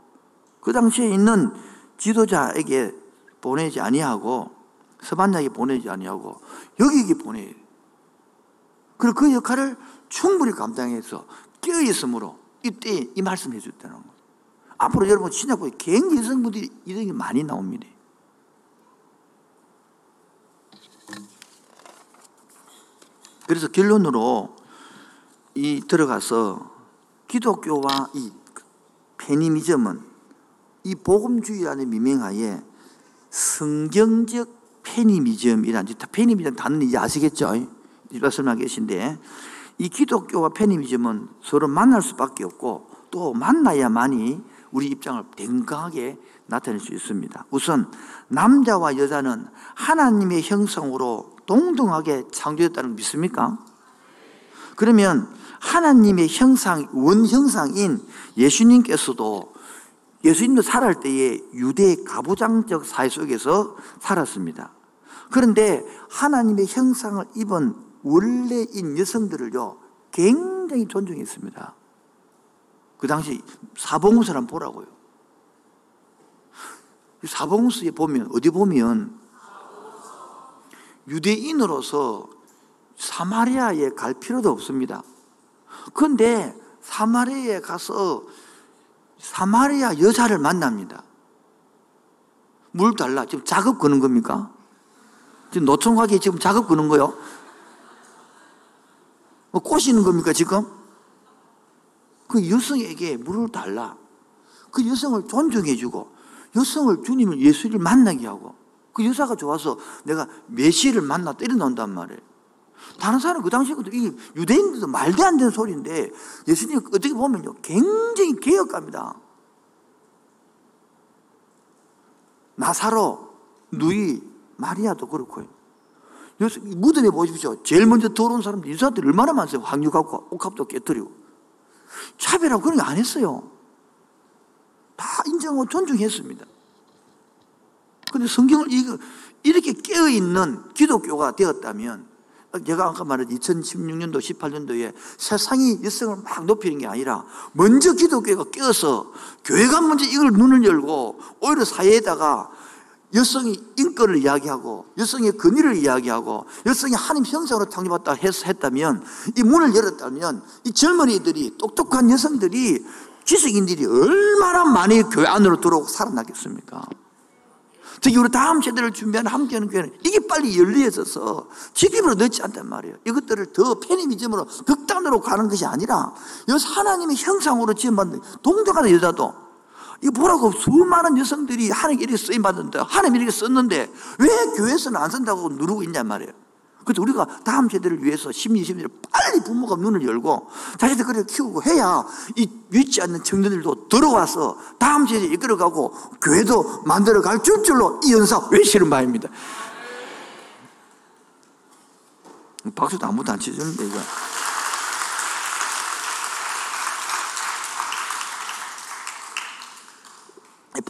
그 당시에 있는 지도자에게 보내지 아니하고 서반자에게 보내지 아니하고 여기에게 보내. 그리고 그 역할을 충분히 감당해서 깨어있으므로 이때 이 말씀 해줬다는 거. 앞으로 여러분 신약보에 굉장히 여성분들이 이런 게 많이 나옵니다. 그래서 결론으로 이 들어가서 기독교와 이 페니미즘은 이 복음주의라는 미명하에 성경적 페니미즘이라는 페니미즘 단어는 이제 아시겠죠? 설명하 계신데 이 기독교와 페니미즘은 서로 만날 수밖에 없고 또 만나야만이 우리 입장을 건강하게 나타낼 수 있습니다. 우선 남자와 여자는 하나님의 형성으로 동등하게 창조했다는 믿습니까? 그러면 하나님의 형상, 원형상인 예수님께서도 예수님도 살할 때에 유대 가부장적 사회 속에서 살았습니다. 그런데 하나님의 형상을 입은 원래인 여성들을요, 굉장히 존중했습니다. 그 당시 사봉수를 보라고요. 사봉수에 보면, 어디 보면, 유대인으로서 사마리아에 갈 필요도 없습니다. 그런데 사마리아에 가서 사마리아 여자를 만납니다. 물 달라. 지금 작업 거는 겁니까? 지금 노총각이 지금 작업 거는 거요? 뭐 꼬시는 겁니까, 지금? 그 여성에게 물을 달라. 그 여성을 존중해주고, 여성을 주님을 예수를 만나게 하고, 그 여자가 좋아서 내가 메시를 만나 때려 넣는단 말이에요. 다른 사람 그 당시에 이 유대인들도 말도 안 되는 소리인데 예수님 어떻게 보면요 굉장히 개혁갑니다. 나사로, 누이, 마리아도 그렇고요. 무덤에 보십시오. 제일 먼저 들어온 사람들, 유사들 얼마나 많으세요. 황유갑과 옥합도 깨뜨리고. 차별하고 그런 거 안 했어요. 다 인정하고 존중했습니다. 근데 성경을 이렇게 깨어있는 기독교가 되었다면, 제가 아까 말한 2016년도, 18년도에 세상이 여성을 막 높이는 게 아니라, 먼저 기독교가 깨어서, 교회가 먼저 이걸 눈을 열고, 오히려 사회에다가 여성이 인권을 이야기하고 여성의 권위를 이야기하고 여성이 하나님 형상으로 창조받다 했다면 이 문을 열었다면 이 젊은이들이 똑똑한 여성들이 지식인들이 얼마나 많이 교회 안으로 들어오고 살아나겠습니까? 특히 우리 다음 세대를 준비하는 함께하는 교회는 이게 빨리 열리해져서 지금으로 늦지 않단 말이에요. 이것들을 더 페미니즘으로 극단으로 가는 것이 아니라 여기서 하나님의 형상으로 지음받는 동등한 여자도 이거 보라고 수많은 여성들이 하나님 이렇게 쓰임 받는데 하나님 이렇게 썼는데 왜 교회에서는 안 쓴다고 누르고 있냔 말이에요. 그래서 우리가 다음 세대를 위해서 심리 심리를 빨리 부모가 눈을 열고 자기들 그렇게 키우고 해야 이 믿지 않는 청년들도 들어와서 다음 세대 이끌어가고 교회도 만들어갈 줄 줄로 이 연사 외치는 바입니다. 박수도 아무도 안 이거.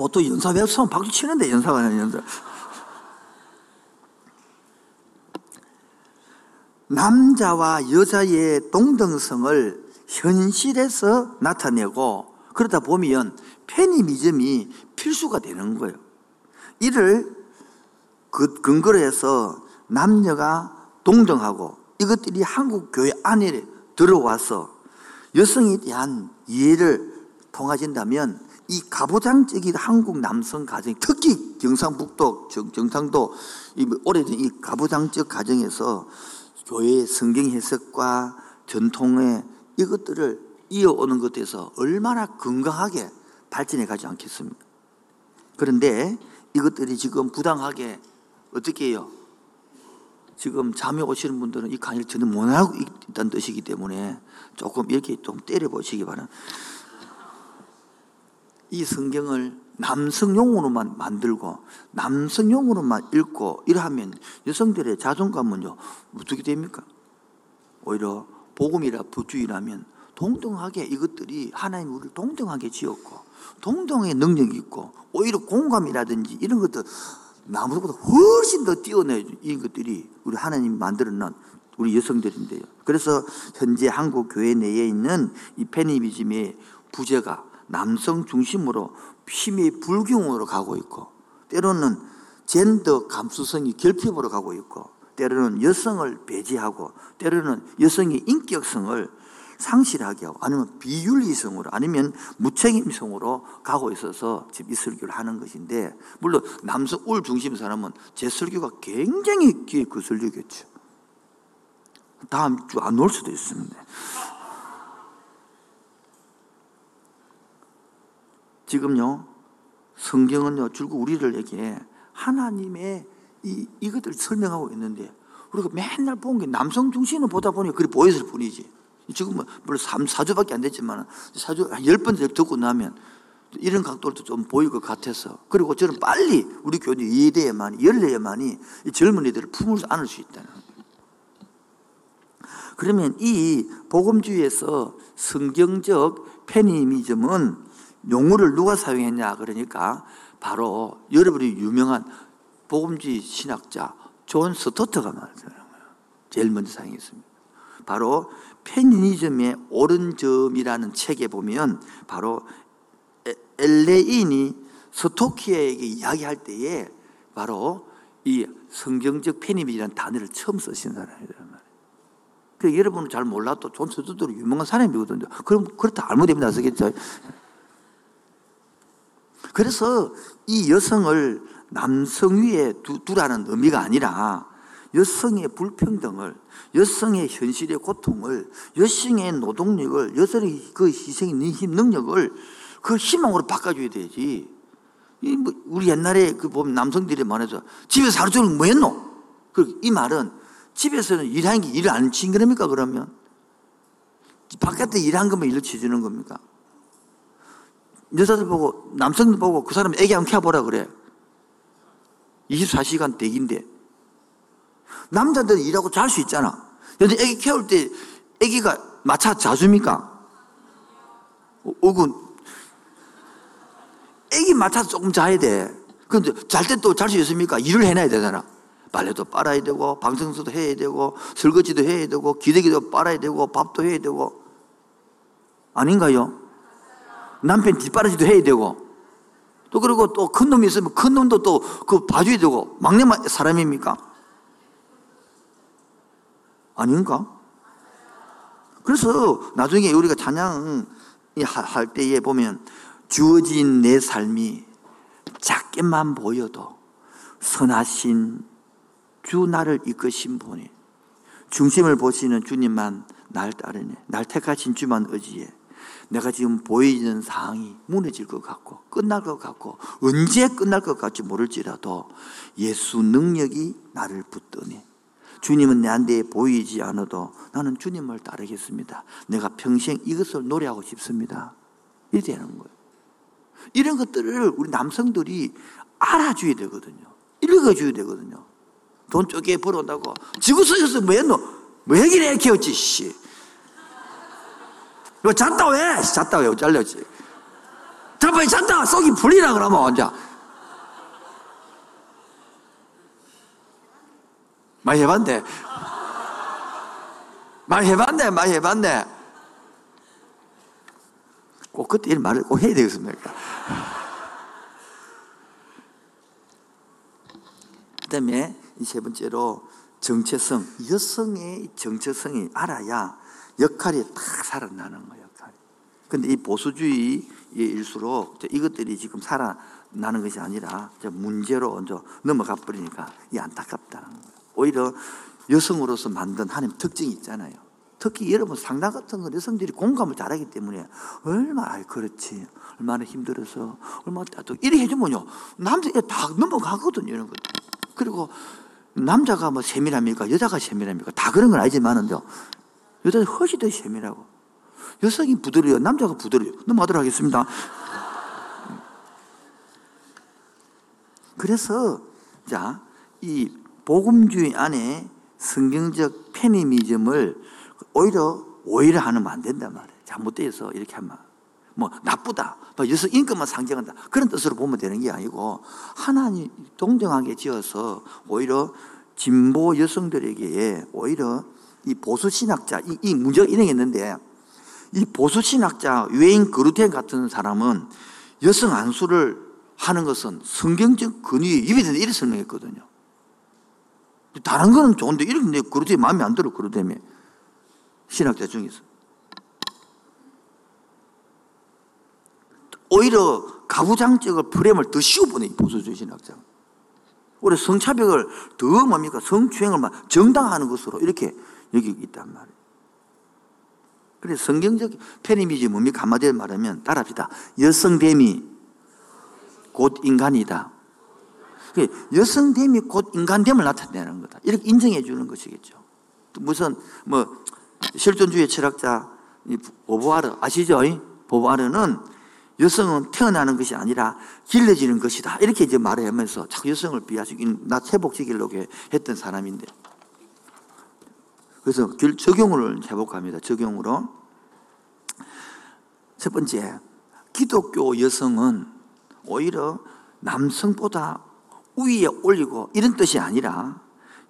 보통 연사 외우면 박수 치는데 연사가 아니라 연사. 남자와 여자의 동등성을 현실에서 나타내고 그러다 보면 페미니즘이 필수가 되는 거예요. 이를 그 근거로 해서 남녀가 동등하고 이것들이 한국 교회 안에 들어와서 여성에 대한 이해를 통하신다면 이 가부장적인 한국 남성 가정, 특히 경상북도, 정, 상도 오래된 이 가부장적 가정에서 교회의 성경 해석과 전통의 이것들을 이어오는 것에서 얼마나 건강하게 발전해 가지 않겠습니까? 그런데 이것들이 지금 부당하게 어떻게 해요? 지금 잠에 오시는 분들은 이 강의를 전혀 못하고 있다는 뜻이기 때문에 조금 이렇게 좀 때려보시기 바랍니다. 이 성경을 남성용으로만 만들고 남성용으로만 읽고 이러하면 여성들의 자존감은요 어떻게 됩니까? 오히려 복음이라 부주의라면 동등하게 이것들이 하나님 우리를 동등하게 지었고 동등의 능력이 있고 오히려 공감이라든지 이런 것들 나무보다 훨씬 더 뛰어내 이 것들이 우리 하나님 만들어 놓은 우리 여성들인데요. 그래서 현재 한국 교회 내에 있는 이 페니미즘의 부재가 남성 중심으로 힘이 불경으로 가고 있고 때로는 젠더 감수성이 결핍으로 가고 있고 때로는 여성을 배제하고 때로는 여성의 인격성을 상실하게 하고 아니면 비윤리성으로 아니면 무책임성으로 가고 있어서 지금 이 설교를 하는 것인데 물론 남성 울 중심 사람은 제 설교가 굉장히 귀에 그 설교겠죠. 다음 주 안 올 수도 있습니다. 지금요, 성경은요, 줄곧 우리들에게 하나님의 이, 이것들을 설명하고 있는데, 우리가 맨날 본 게 남성 중심을 보다 보니 그게 보였을 뿐이지. 지금은 물론 3, 4주밖에 안 됐지만, 4주, 10번 듣고 나면, 이런 각도도 좀 보일 것 같아서. 그리고 저는 빨리 우리 교회 이해돼야만이, 열려야만이 이 젊은이들을 품을 안을 수 있다는 그러면 이 복음주의에서 성경적 페니미즘은 용어를 누가 사용했냐 그러니까 바로 여러분이 유명한 복음주의 신학자 존 스토트가 말하잖아요. 제일 먼저 사용했습니다. 바로 페미니즘의 옳은 점이라는 책에 보면 바로 엘레인 스토키에게 이야기할 때에 바로 이 성경적 페미니즘이라는 단어를 처음 쓰신 사람이란 말이에요. 그 여러분은 잘 몰라도 존 스토트로 유명한 사람이거든요. 그럼 그렇다 알면 됩니다. 쓰겠죠. 그래서 이 여성을 남성 위에 두, 라는 의미가 아니라 여성의 불평등을, 여성의 현실의 고통을, 여성의 노동력을, 여성의 그 희생의 힘, 능력을 그 희망으로 바꿔줘야 되지. 뭐 우리 옛날에 그 보면 남성들이 말해서 집에서 하루 종일 뭐 했노? 그이 말은 집에서는 일하는 게 일을 안 친 거랍니까, 그러면? 바깥에 일한 것만 일을 치주는 겁니까? 여자들 보고, 남성들 보고 그 사람 애기 한번 키워보라 그래. 24시간 대기인데. 남자들은 일하고 잘 수 있잖아. 근데 애기 키울 때 애기가 마차 자줍니까? 오군. 애기 맡아서 조금 자야 돼. 근데 잘 때 또 잘 수 있습니까? 일을 해놔야 되잖아. 빨래도 빨아야 되고, 방청소도 해야 되고, 설거지도 해야 되고, 기대기도 빨아야 되고, 밥도 해야 되고. 아닌가요? 남편 뒷바라지도 해야 되고. 또 그리고 또 큰 놈이 있으면 큰 놈도 또 그 봐줘야 되고. 막내 사람입니까? 아닌가? 그래서 나중에 우리가 찬양 할 때에 보면 주어진 내 삶이 작게만 보여도 선하신 주 나를 이끄신 분이 중심을 보시는 주님만 날 따르네. 날 택하신 주만 의지해. 내가 지금 보이는 상황이 무너질 것 같고 끝날 것 같고 언제 끝날 것 같지 모를지라도 예수 능력이 나를 붙드니 주님은 내한테 보이지 않아도 나는 주님을 따르겠습니다. 내가 평생 이것을 노래하고 싶습니다. 이렇게 되는 거예요. 이런 것들을 우리 남성들이 알아줘야 되거든요. 읽어줘야 되거든요. 돈 쪼개 벌어온다고. 지구석에서 뭐 했노? 뭐 얘기를 해, 키웠지, 씨. 너 잤다 왜? 잤다 왜? 잘렸지. 자빠이 잤다! 속이 풀리라 그러면 혼자. 많이 해봤네. 많이 해봤네, 많이 해봤네. 꼭 그때 이 말을 꼭 해야 되겠습니까? 그 다음에 세 번째로 정체성. 여성의 정체성이 알아야 역할이 딱 살아나는 거예요, 역할이. 근데 이 보수주의일수록 이것들이 지금 살아나는 것이 아니라 문제로 넘어가 버리니까 이 안타깝다는 거예요. 오히려 여성으로서 만든 하나님 특징이 있잖아요. 특히 여러분 상담 같은 건 여성들이 공감을 잘하기 때문에 얼마나 아 그렇지 얼마나 힘들어서 얼마나 또 이렇게 해주면요 남자애 다 넘어가거든요 이런 것 그리고 남자가 뭐 세밀합니까 여자가 세밀합니까 다 그런 건 아니지만은요 여자는 더 세밀하고. 여성이 부드러워요? 남자가 부드러워요? 넘어가도록 하겠습니다. 그래서 자 이 복음주의 안에 성경적 페미니즘을 오히려 오히려 하면 안 된단 말이에요. 잘못돼서 이렇게 하면. 뭐 나쁘다, 뭐 여성 인권만 상징한다. 그런 뜻으로 보면 되는 게 아니고 하나님 동정하게 지어서 오히려 진보 여성들에게 오히려 이 보수 신학자 이, 이 문제가 일어났는데 이 보수 신학자 외인 그루텐 같은 사람은 여성 안수를 하는 것은 성경적 근위에 위배된다 이렇게 설명했거든요. 다른 거는 좋은데 이렇게 그루텐 마음에 안 들어 그루텐이 신학자 중에서. 오히려 가부장적을 프레임을 더 씌워보네, 보수주의 신학자. 오히려 성차벽을 더 뭡니까? 성추행을 정당화하는 것으로 이렇게 여기고 있단 말이에요. 그래서 성경적 페미니즘이 뭡니까? 한마디로 말하면 따라합시다. 여성됨이 곧 인간이다. 여성됨이 곧 인간됨을 나타내는 거다. 이렇게 인정해 주는 것이겠죠. 무슨 뭐 실존주의 철학자 보보아르 아시죠? 보보아르는 여성은 태어나는 것이 아니라 길러지는 것이다. 이렇게 이제 말을 하면서 자꾸 여성을 비하시긴 나 회복시키려고 했던 사람인데. 그래서 적용을 해볼까 적용으로. 첫 번째, 기독교 여성은 오히려 남성보다 위에 올리고 이런 뜻이 아니라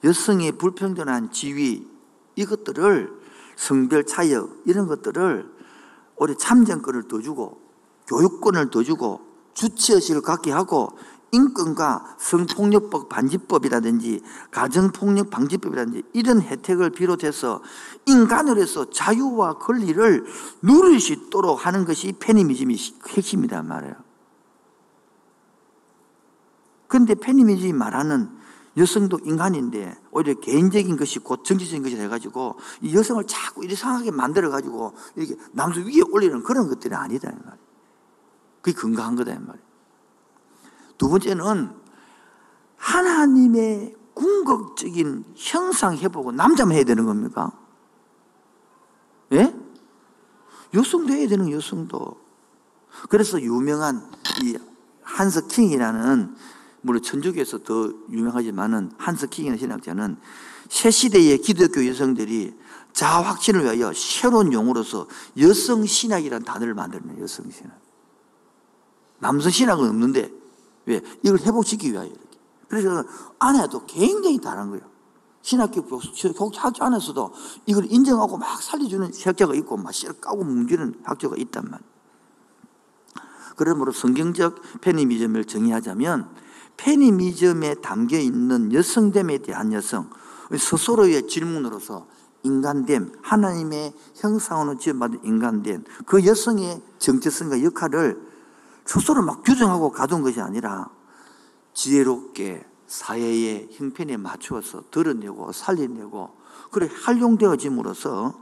여성의 불평등한 지위 이것들을 성별 차이역 이런 것들을 우리 참정권을 더 주고 교육권을 더 주고 주체의식을 갖게 하고 인권과 성폭력법 반지법이라든지 가정폭력 방지법이라든지 이런 혜택을 비롯해서 인간으로서 자유와 권리를 누릴 수 있도록 하는 것이 페미니즘이 핵심이란 말이에요. 그런데 페미니즘이 말하는 여성도 인간인데 오히려 개인적인 것이 곧 정치적인 것이 돼가지고 이 여성을 자꾸 이상하게 만들어가지고 이렇게 남성 위에 올리는 그런 것들이 아니다. 이 말이에요. 그게 건강한 거다. 이 말이에요. 두 번째는 하나님의 궁극적인 형상 회복은 남자만 해야 되는 겁니까? 예? 여성도 해야 되는 여성도. 그래서 유명한 이 한스 킹이라는 물론 천주교에서 더 유명하지만은 한스 킹이라는 신학자는 새 시대의 기독교 여성들이 자아 확신을 위하여 새로운 용어로서 여성 신학이라는 단어를 만들면 여성 신학. 남성 신학은 없는데 왜 이걸 회복시키기 위하여 이렇게. 그래서 안에도 굉장히 다른 거예요. 신학교 교학자 안에서도 이걸 인정하고 막 살려주는 학자가 있고 막 까고 뭉지는 학자가 있단 말이에요. 그러므로 성경적 페미니즘을 정의하자면 페미니즘에 담겨 있는 여성됨에 대한 여성 스스로의 질문으로서 인간됨, 하나님의 형상으로 지어받은 인간됨, 그 여성의 정체성과 역할을 스스로 막 규정하고 가둔 것이 아니라 지혜롭게 사회의 형편에 맞추어서 드러내고 살려내고 그래 활용되어짐으로써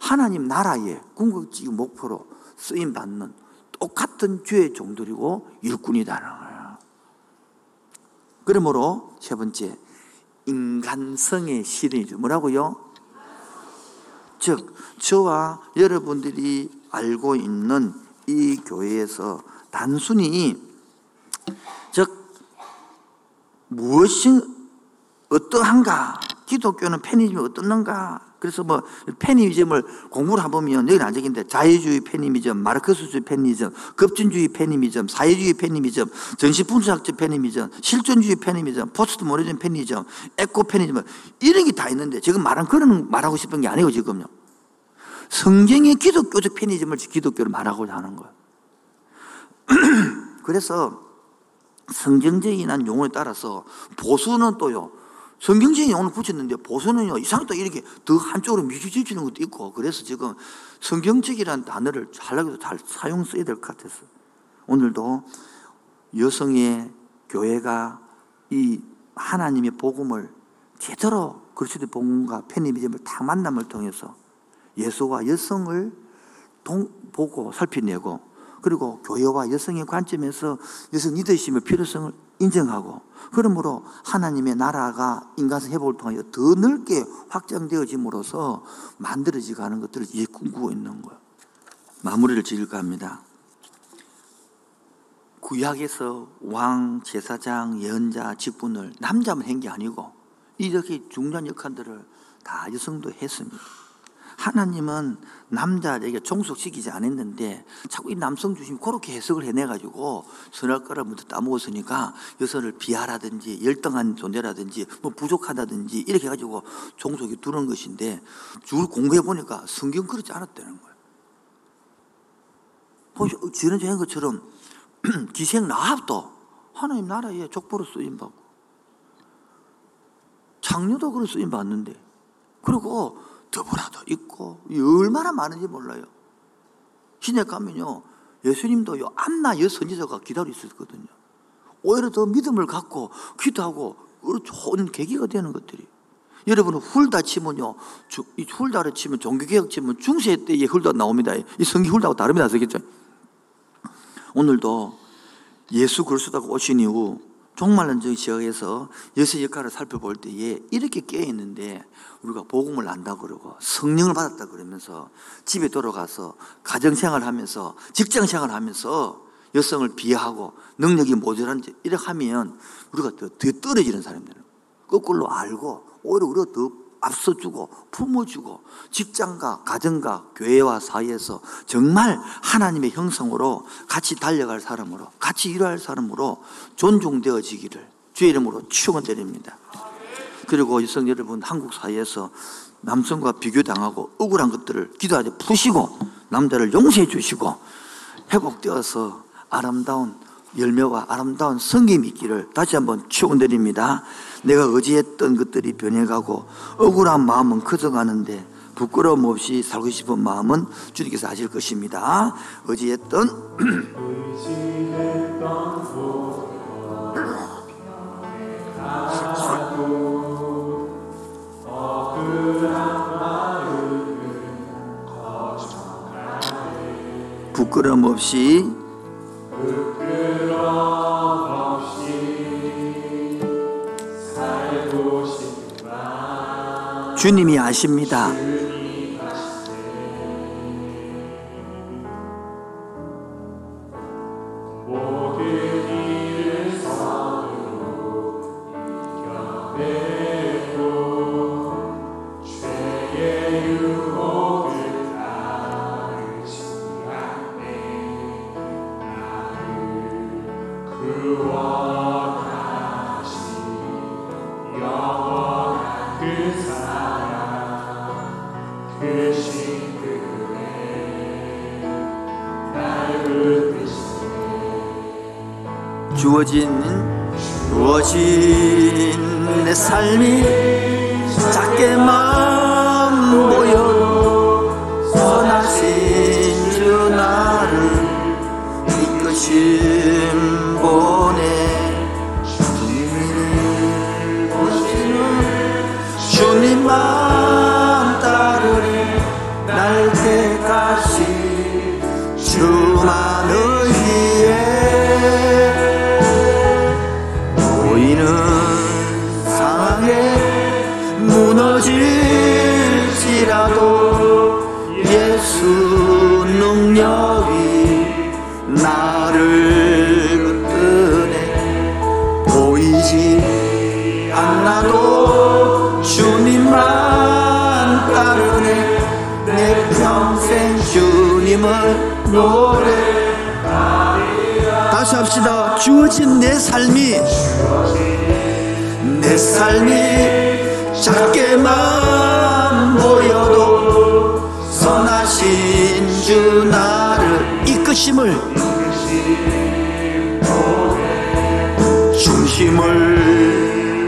하나님 나라의 궁극적인 목표로 쓰임 받는 똑같은 죄의 종들이고 일꾼이다는 거예요. 그러므로 세 번째 인간성의 실현이죠. 뭐라고요? 즉 저와 여러분들이 알고 있는 이 교회에서 단순히 즉 무엇이 어떠한가? 기독교는 페미니즘이 어떻는가? 그래서 뭐 페미니즘을 공부를 해보면 여기는 안 적인데 자유주의 페니미즘, 마르크스주의 페미니즘, 급진주의 페니미즘, 사회주의 페니미즘, 정신분석적 페니미즘, 실존주의 페니미즘, 포스트 모더니즘 페미니즘, 에코 페미니즘 이런 게 다 있는데 지금 말한 그런 말하고 싶은 게 아니고 지금요. 성경의 기독교적 페니즘을 기독교를 말하고자 하는 거예요. 그래서 성경적인 용어에 따라서 보수는 또요. 성경적인 용어를 붙였는데 보수는요. 이상하게 또 이렇게 더 한쪽으로 미주지는 것도 있고 그래서 지금 성경적이라는 단어를 하려고 잘 사용 써야 될 것 같아서 오늘도 여성의 교회가 이 하나님의 복음을 제대로 그리스도의 복음과 페니미즘을 다 만남을 통해서 예수와 여성을 동, 보고 살펴내고 그리고 교회와 여성의 관점에서 여성 리더십의 필요성을 인정하고 그러므로 하나님의 나라가 인간성 회복을 통하여 더 넓게 확장되어짐으로써 만들어지고 하는 것들을 이제 꿈꾸고 있는 거예요. 마무리를 지을까 합니다. 구약에서 왕, 제사장, 예언자, 직분을 남자만 한 게 아니고 이렇게 중요한 역할들을 다 여성도 했습니다. 하나님은 남자에게 종속시키지 않았는데 자꾸 이 남성 중심이 그렇게 해석을 해내가지고 선할 거를 먼저 따먹었으니까 여성을 비하라든지 열등한 존재라든지 뭐 부족하다든지 이렇게 해가지고 종속이 두는 것인데 줄 공부해 보니까 성경 그렇지 않았다는 거예요. 보시오, 지난주에 한 것처럼 기생 나합도 하나님 나라에 족보로 쓰임받고 장녀도 그런 쓰임받는데 그리고 더불어도 있고 얼마나 많은지 몰라요. 시내 가면요 예수님도 요 안나 여 선지자가 기다리고 있었거든요. 오히려 더 믿음을 갖고 기도하고 좋은 계기가 되는 것들이. 여러분 훌다 치면요, 이 훌다를 치면 종교개혁 치면 중세 때의 훌다 나옵니다. 이 성기 훌다하고 다릅니다, 아시겠죠? 오늘도 예수 그리스도가 오신 이후 종말론적 지역에서 예수 역할을 살펴볼 때에 이렇게 깨어 있는데 우리가 복음을 안다 그러고 성령을 받았다 그러면서 집에 돌아가서 가정 생활 하면서 직장 생활 하면서 여성을 비하하고 능력이 모자란지 이렇게 하면 우리가 더, 더 떨어지는 사람들은 거꾸로 알고 오히려 우리가 더 앞서주고 품어주고 직장과 가정과 교회와 사이에서 정말 하나님의 형성으로 같이 달려갈 사람으로 같이 일할 사람으로 존중되어지기를 주의 이름으로 축원드립니다. 그리고 여성 여러분 한국 사회에서 남성과 비교당하고 억울한 것들을 기도하지 푸시고 남자를 용서해 주시고 회복되어서 아름다운 열매와 아름다운 성김이 있기를 다시 한번 추원드립니다 내가 의지했던 것들이 변해가고 억울한 마음은 커져가는데 부끄러움 없이 살고 싶은 마음은 주님께서 아실 것입니다. 의지했던 부끄럼 없이 주님이 아십니다.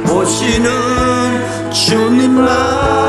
보시는 주님만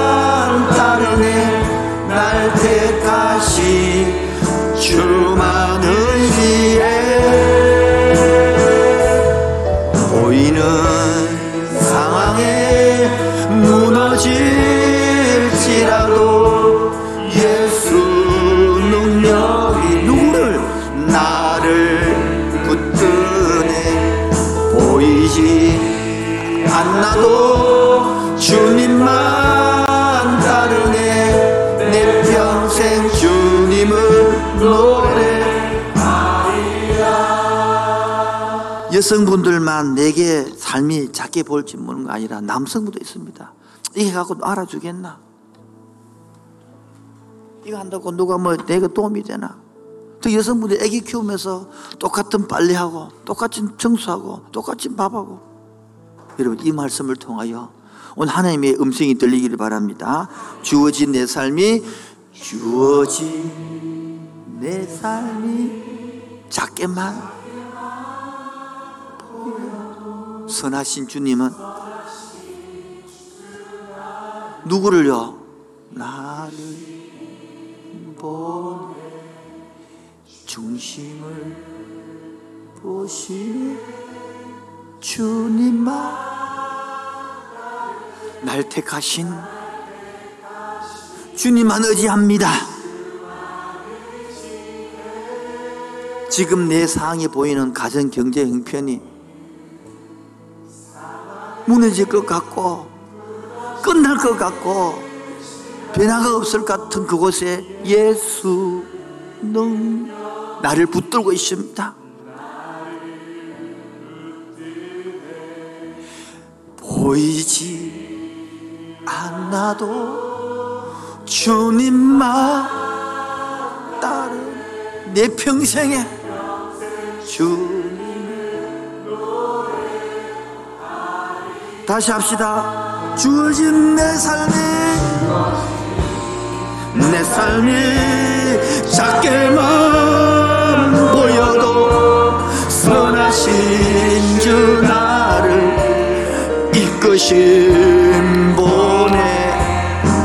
여성분들만 내게 삶이 작게 볼지 모르는 거 아니라 남성분도 있습니다. 이게 갖고 알아주겠나? 이거 한다고 누가 뭐 내가 도움이 되나? 또 여성분들이 아기 키우면서 똑같은 빨래하고 똑같은 청소하고 똑같은 밥하고 여러분 이 말씀을 통하여 오늘 하나님의 음성이 들리기를 바랍니다. 주어진 내 삶이 주어진 내 삶이 작게만 선하신 주님은 누구를요? 나를 보내 중심을 보시 주님만 날 택하신 주님만 의지합니다. 지금 내 상황에 보이는 가정 경제 형편이 무너질 것 같고 끝날 것 같고 변화가 없을 것 같은 그곳에 예수는 나를 붙들고 있습니다. 보이지 않나도 주님만 따른 내 평생에 주 다시 합시다. 주어진 내 삶이 내 삶이 작게만 보여도 선하신 주 나를 이끄신 보내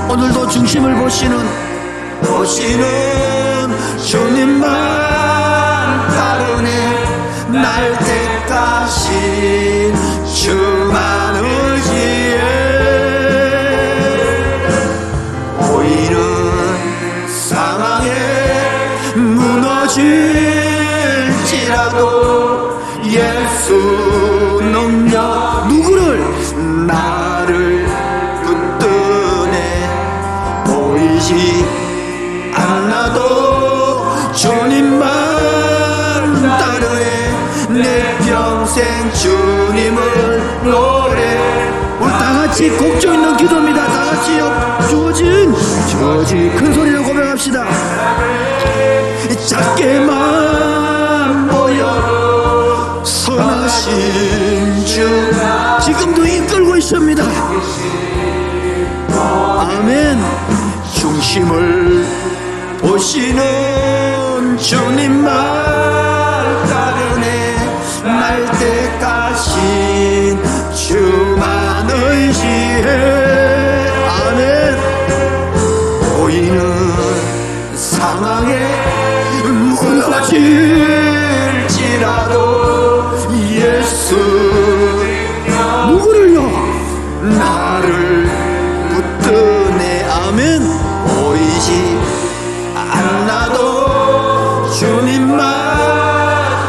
오늘도 중심을 보시는 보시는 같이 곡조 있는 기도입니다. 다 같이요 주어진 주어진 큰 소리로 고백합시다. 작게만 보여 선하신 주 지금도 이끌고 있습니다. 아멘. 중심을 보시는 주님만 날 때까신 주 무너질지라도 예수 누구를요? 나를 붙드네. 아멘. 보이지 않나도 주님만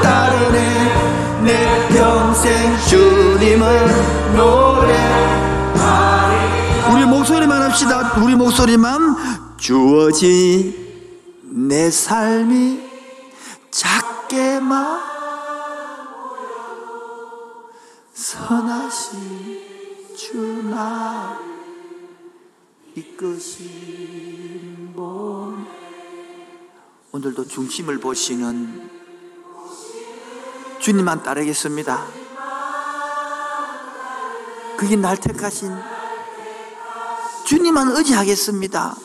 따르네. 내 평생 주님을 노래 우리 목소리만 합시다. 우리 목소리만. 주어진 내 삶이 주나 이끄신 분. 오늘도 중심을 보시는 주님만 따르겠습니다. 그게 날 택하신 주님만 의지하겠습니다.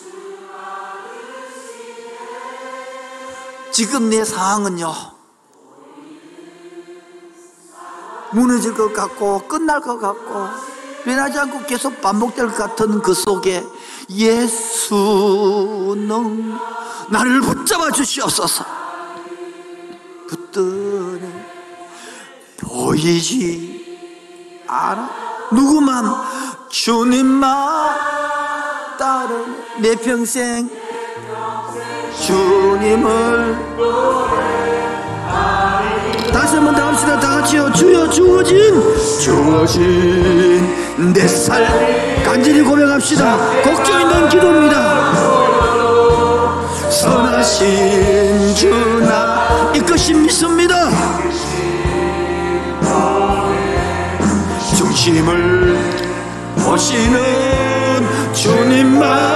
지금 내 상황은요 무너질 것 같고 끝날 것 같고 변하지 않고 계속 반복될 것 같은 그 속에 예수는 나를 붙잡아 주시옵소서. 붙드네 보이지 않아. 누구만? 주님만 따르네 내 평생 주님을 다시 한번더 합시다. 다 같이요. 주여 주어진 주어진 내살 간절히 고백합시다. 걱정 있는 기도입니다. 선하신 주나 이것이 믿습니다. 중심을 보시는 주님만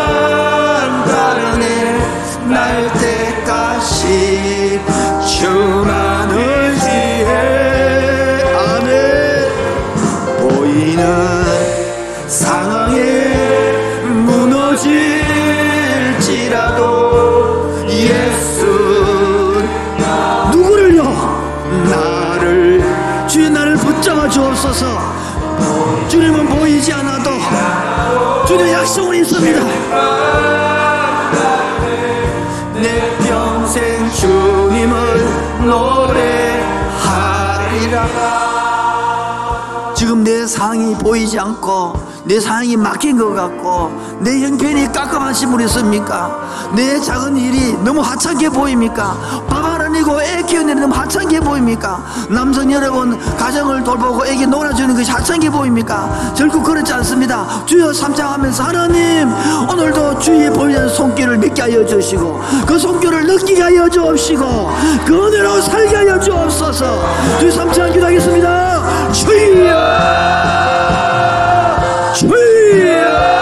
지금 내 상황이 보이지 않고 내 상황이 막힌 것 같고 내 형편이 깝깝하신 분 있습니까? 내 작은 일이 너무 하찮게 보입니까? 너무 하찮게 보입니까? 남성 여러분 가정을 돌보고 애기 놀아주는 것이 하찮게 보입니까? 결코 그렇지 않습니다. 주여 삼창하면서 하나님 오늘도 주의 보이는 손길을 믿게 하여 주시고 그 손길을 느끼게 하여 주옵시고 그 은혜로 살게 하여 주옵소서. 주의 삼창 기도하겠습니다. 주여 주여! 주여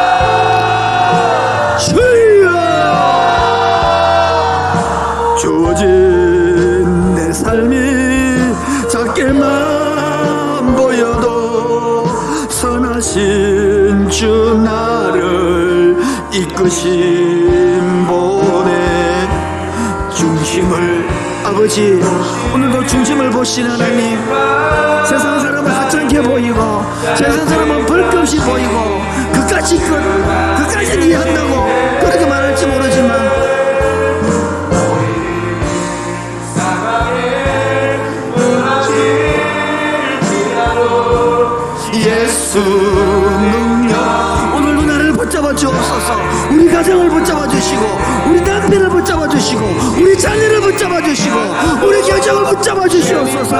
분의 중심을 아버지 오늘도 중심을 보신 하나님. 세상 사람은 하찮게 보이고 세상 사람은 벌금없이 보이고 그까지 그, 그까지 이해한다고 그렇게 말할지 모르지만. 예수 주옵소서. 우리 가정을 붙잡아 주시고 우리 남편을 붙잡아 주시고 우리 자녀를 붙잡아 주시고 우리 가정을 붙잡아 주시옵소서.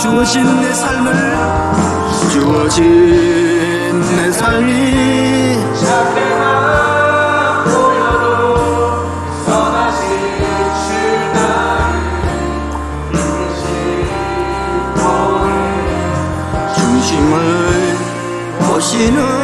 주어진 내 삶을 주어진 내 삶이 보이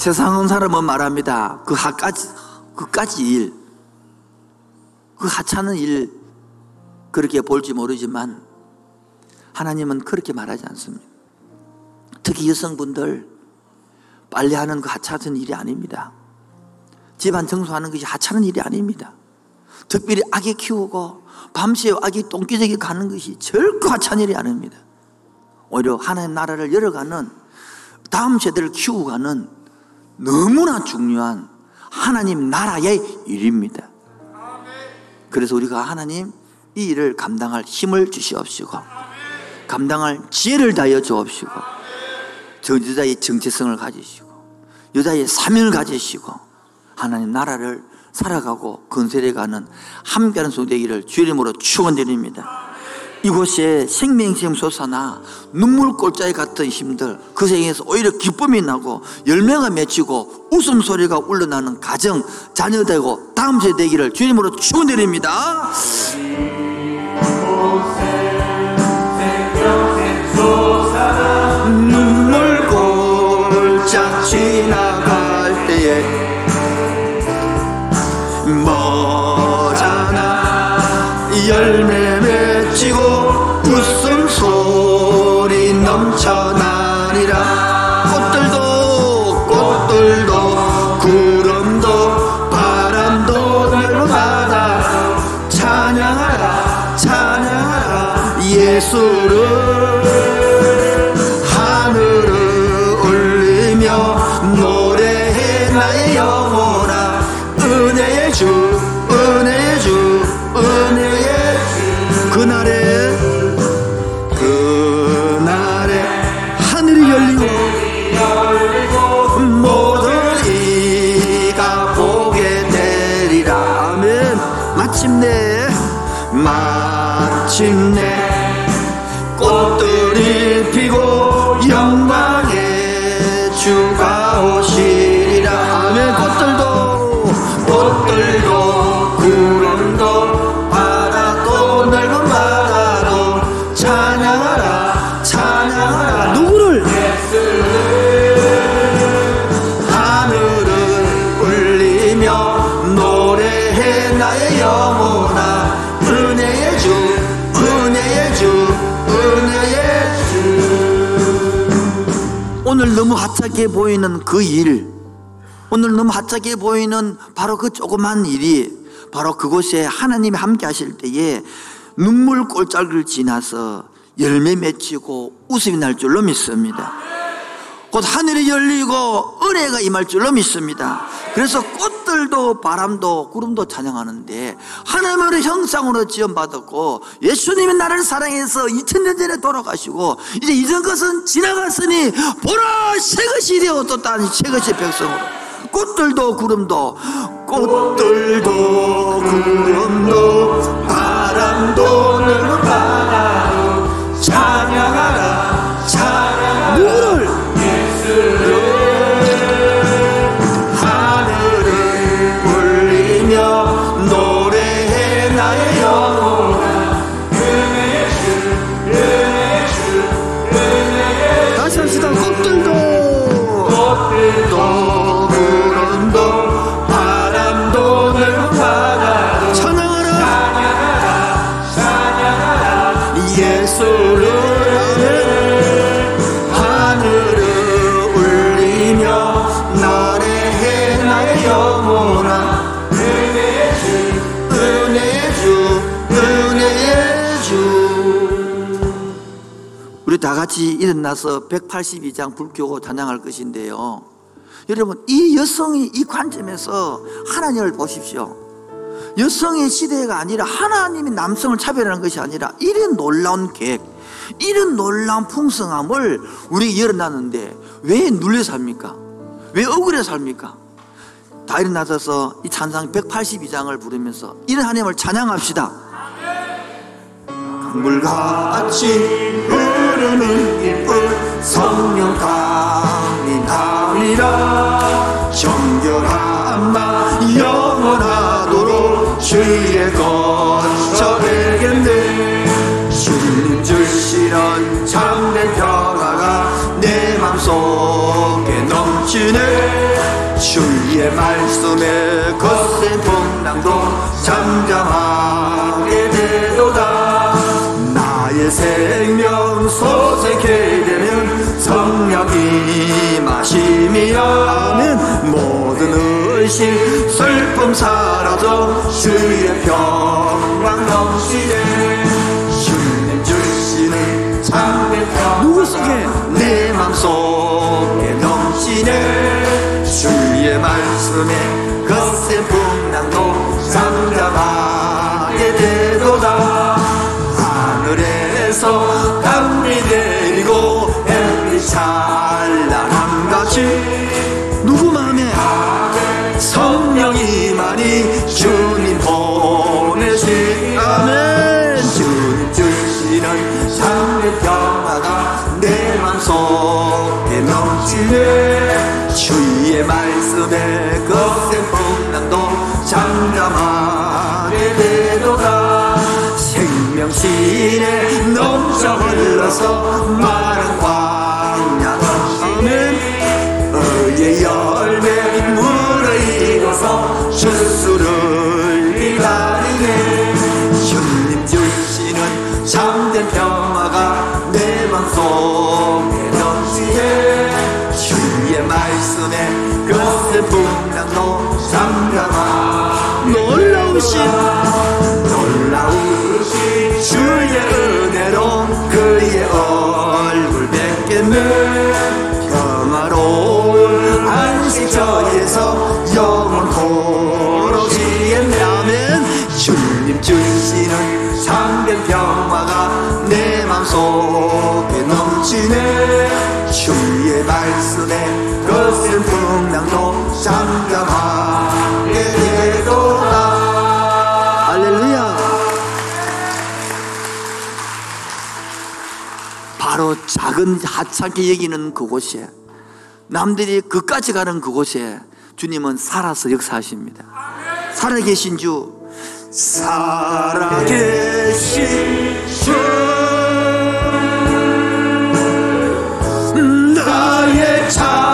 세상은 사람은 말합니다. 그 하까지, 그까지 일, 그 하찮은 일, 그렇게 볼지 모르지만, 하나님은 그렇게 말하지 않습니다. 특히 여성분들, 빨래하는 그 하찮은 일이 아닙니다. 집안 청소하는 것이 하찮은 일이 아닙니다. 특별히 아기 키우고, 밤새 아기 똥기저귀 가는 것이 절코 하찮은 일이 아닙니다. 오히려 하나님 나라를 열어가는 다음 세대를 키우고 가는 너무나 중요한 하나님 나라의 일입니다. 그래서 우리가 하나님 이 일을 감당할 힘을 주시옵시고 감당할 지혜를 다하여 주옵시고 저 여자의 정체성을 가지시고 여자의 사명을 가지시고 하나님 나라를 살아가고 건설해가는 함께하는 소되기를 주의 이름으로 축원드립니다. 이곳에 생명시험 솟아나 눈물 골짜기 같은 힘들 그 생에서 오히려 기쁨이 나고 열매가 맺히고 웃음소리가 울러나는 가정 자녀되고 다음 세대 되기를 주님으로 축원드립니다. 눈물 골짝 지나 영광 하찮게 보이는 그 일 오늘 너무 하찮게 보이는 바로 그 조그만 일이 바로 그곳에 하나님이 함께 하실 때에 눈물 꼴짝을 지나서 열매 맺히고 웃음이 날 줄로 믿습니다. 곧 하늘이 열리고 은혜가 임할 줄로 믿습니다. 그래서 꽃들도 바람도 구름도 찬양하는데 하나님의 형상으로 지원받았고 예수님이 나를 사랑해서 2000년 전에 돌아가시고 이제 이전 것은 지나갔으니 보라 새 것이 되었다니 새 것이 백성으로 꽃들도 구름도 꽃들도 구름도 바람도 넓은 바다 다 같이 일어나서 182장 불교고 찬양할 것인데요 여러분 이 여성이 이 관점에서 하나님을 보십시오 여성의 시대가 아니라 하나님이 남성을 차별하는 것이 아니라 이런 놀라운 계획, 이런 놀라운 풍성함을 우리 열어놨는데 왜 눌려 삽니까? 왜 억울해 삽니까? 다 일어나서 이 찬상 182장을 부르면서 이런 하나님을 찬양합시다. 강물같이 흐르는 이쁜 성령 강이나리라. 정결한 마 영원하도록 주의 거처 되겠네. 주님 주시는 참된 평화가 내 맘속에 넘치네. 주의 말씀에 거센 풍랑도 잠잠하게 나의 생명 소생케 되면 성령이 마심이야 모든 의심 슬픔 사라져 주의 평강 넘치네 주님 주시는 참된 속에? 내 맘속에 넘치네 주의 말씀에 거센 풍 Oh. 속에 넘치네. 주의 말씀에 거센 풍랑도 잠잠하게 되도다 할렐루야. 바로 작은 하찮게 여기는 그곳에 남들이 그까지 가는 그곳에 주님은 살아서 역사하십니다. 살아계신 주. 살아계신 주 나의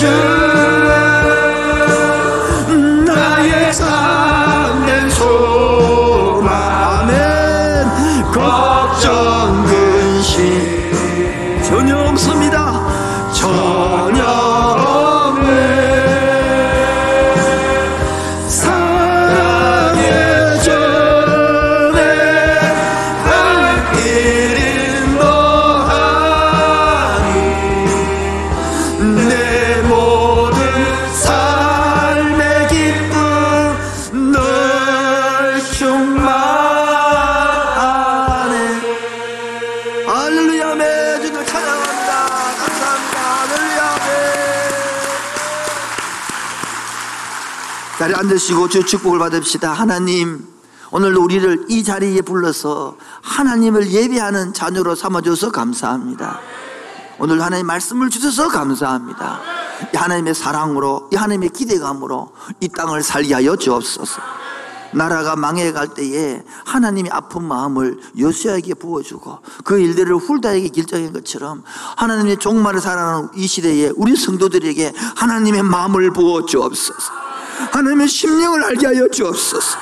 주 앉으시고 주 축복을 받읍시다. 하나님 오늘도 우리를 이 자리에 불러서 하나님을 예배하는 자녀로 삼아줘서 감사합니다. 오늘 하나님 말씀을 주셔서 감사합니다. 이 하나님의 사랑으로 이 하나님의 기대감으로 이 땅을 살게 하여 주옵소서. 나라가 망해갈 때에 하나님이 아픈 마음을 요시아에게 부어주고 그 일들을 훌다에게 길정한 것처럼 하나님의 종말을 살아가는 이 시대에 우리 성도들에게 하나님의 마음을 부어 주옵소서 하나님의 심령을 알게 하여 주옵소서.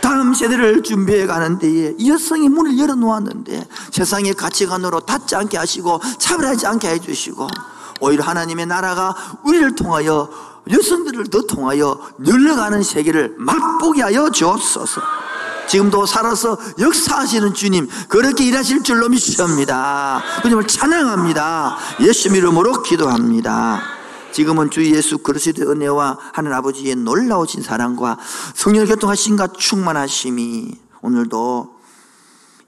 다음 세대를 준비해 가는 데에 여성이 문을 열어 놓았는데 세상의 가치관으로 닫지 않게 하시고 차별하지 않게 해 주시고 오히려 하나님의 나라가 우리를 통하여 여성들을 더 통하여 열려가는 세계를 맛보게 하여 주옵소서. 지금도 살아서 역사하시는 주님 그렇게 일하실 줄로 믿습니다. 주님을 찬양합니다. 예수 이름으로 기도합니다 지금은 주 예수 그리스도의 은혜와 하늘 아버지의 놀라우신 사랑과 성령의 교통하심과 충만하심이 오늘도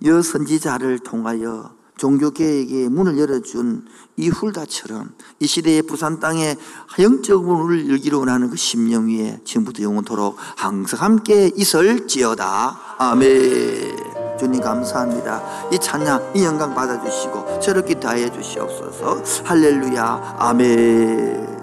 여 선지자를 통하여 종교계에게 문을 열어준 이 훌다처럼 이 시대의 부산 땅에 영적 문을 열기로 원하는 그 심령 위에 지금부터 영원토록 항상 함께 있을지어다. 아멘. 주님 감사합니다. 이 찬양 이 영광 받아주시고 저렇게 다해 주시옵소서. 할렐루야. 아멘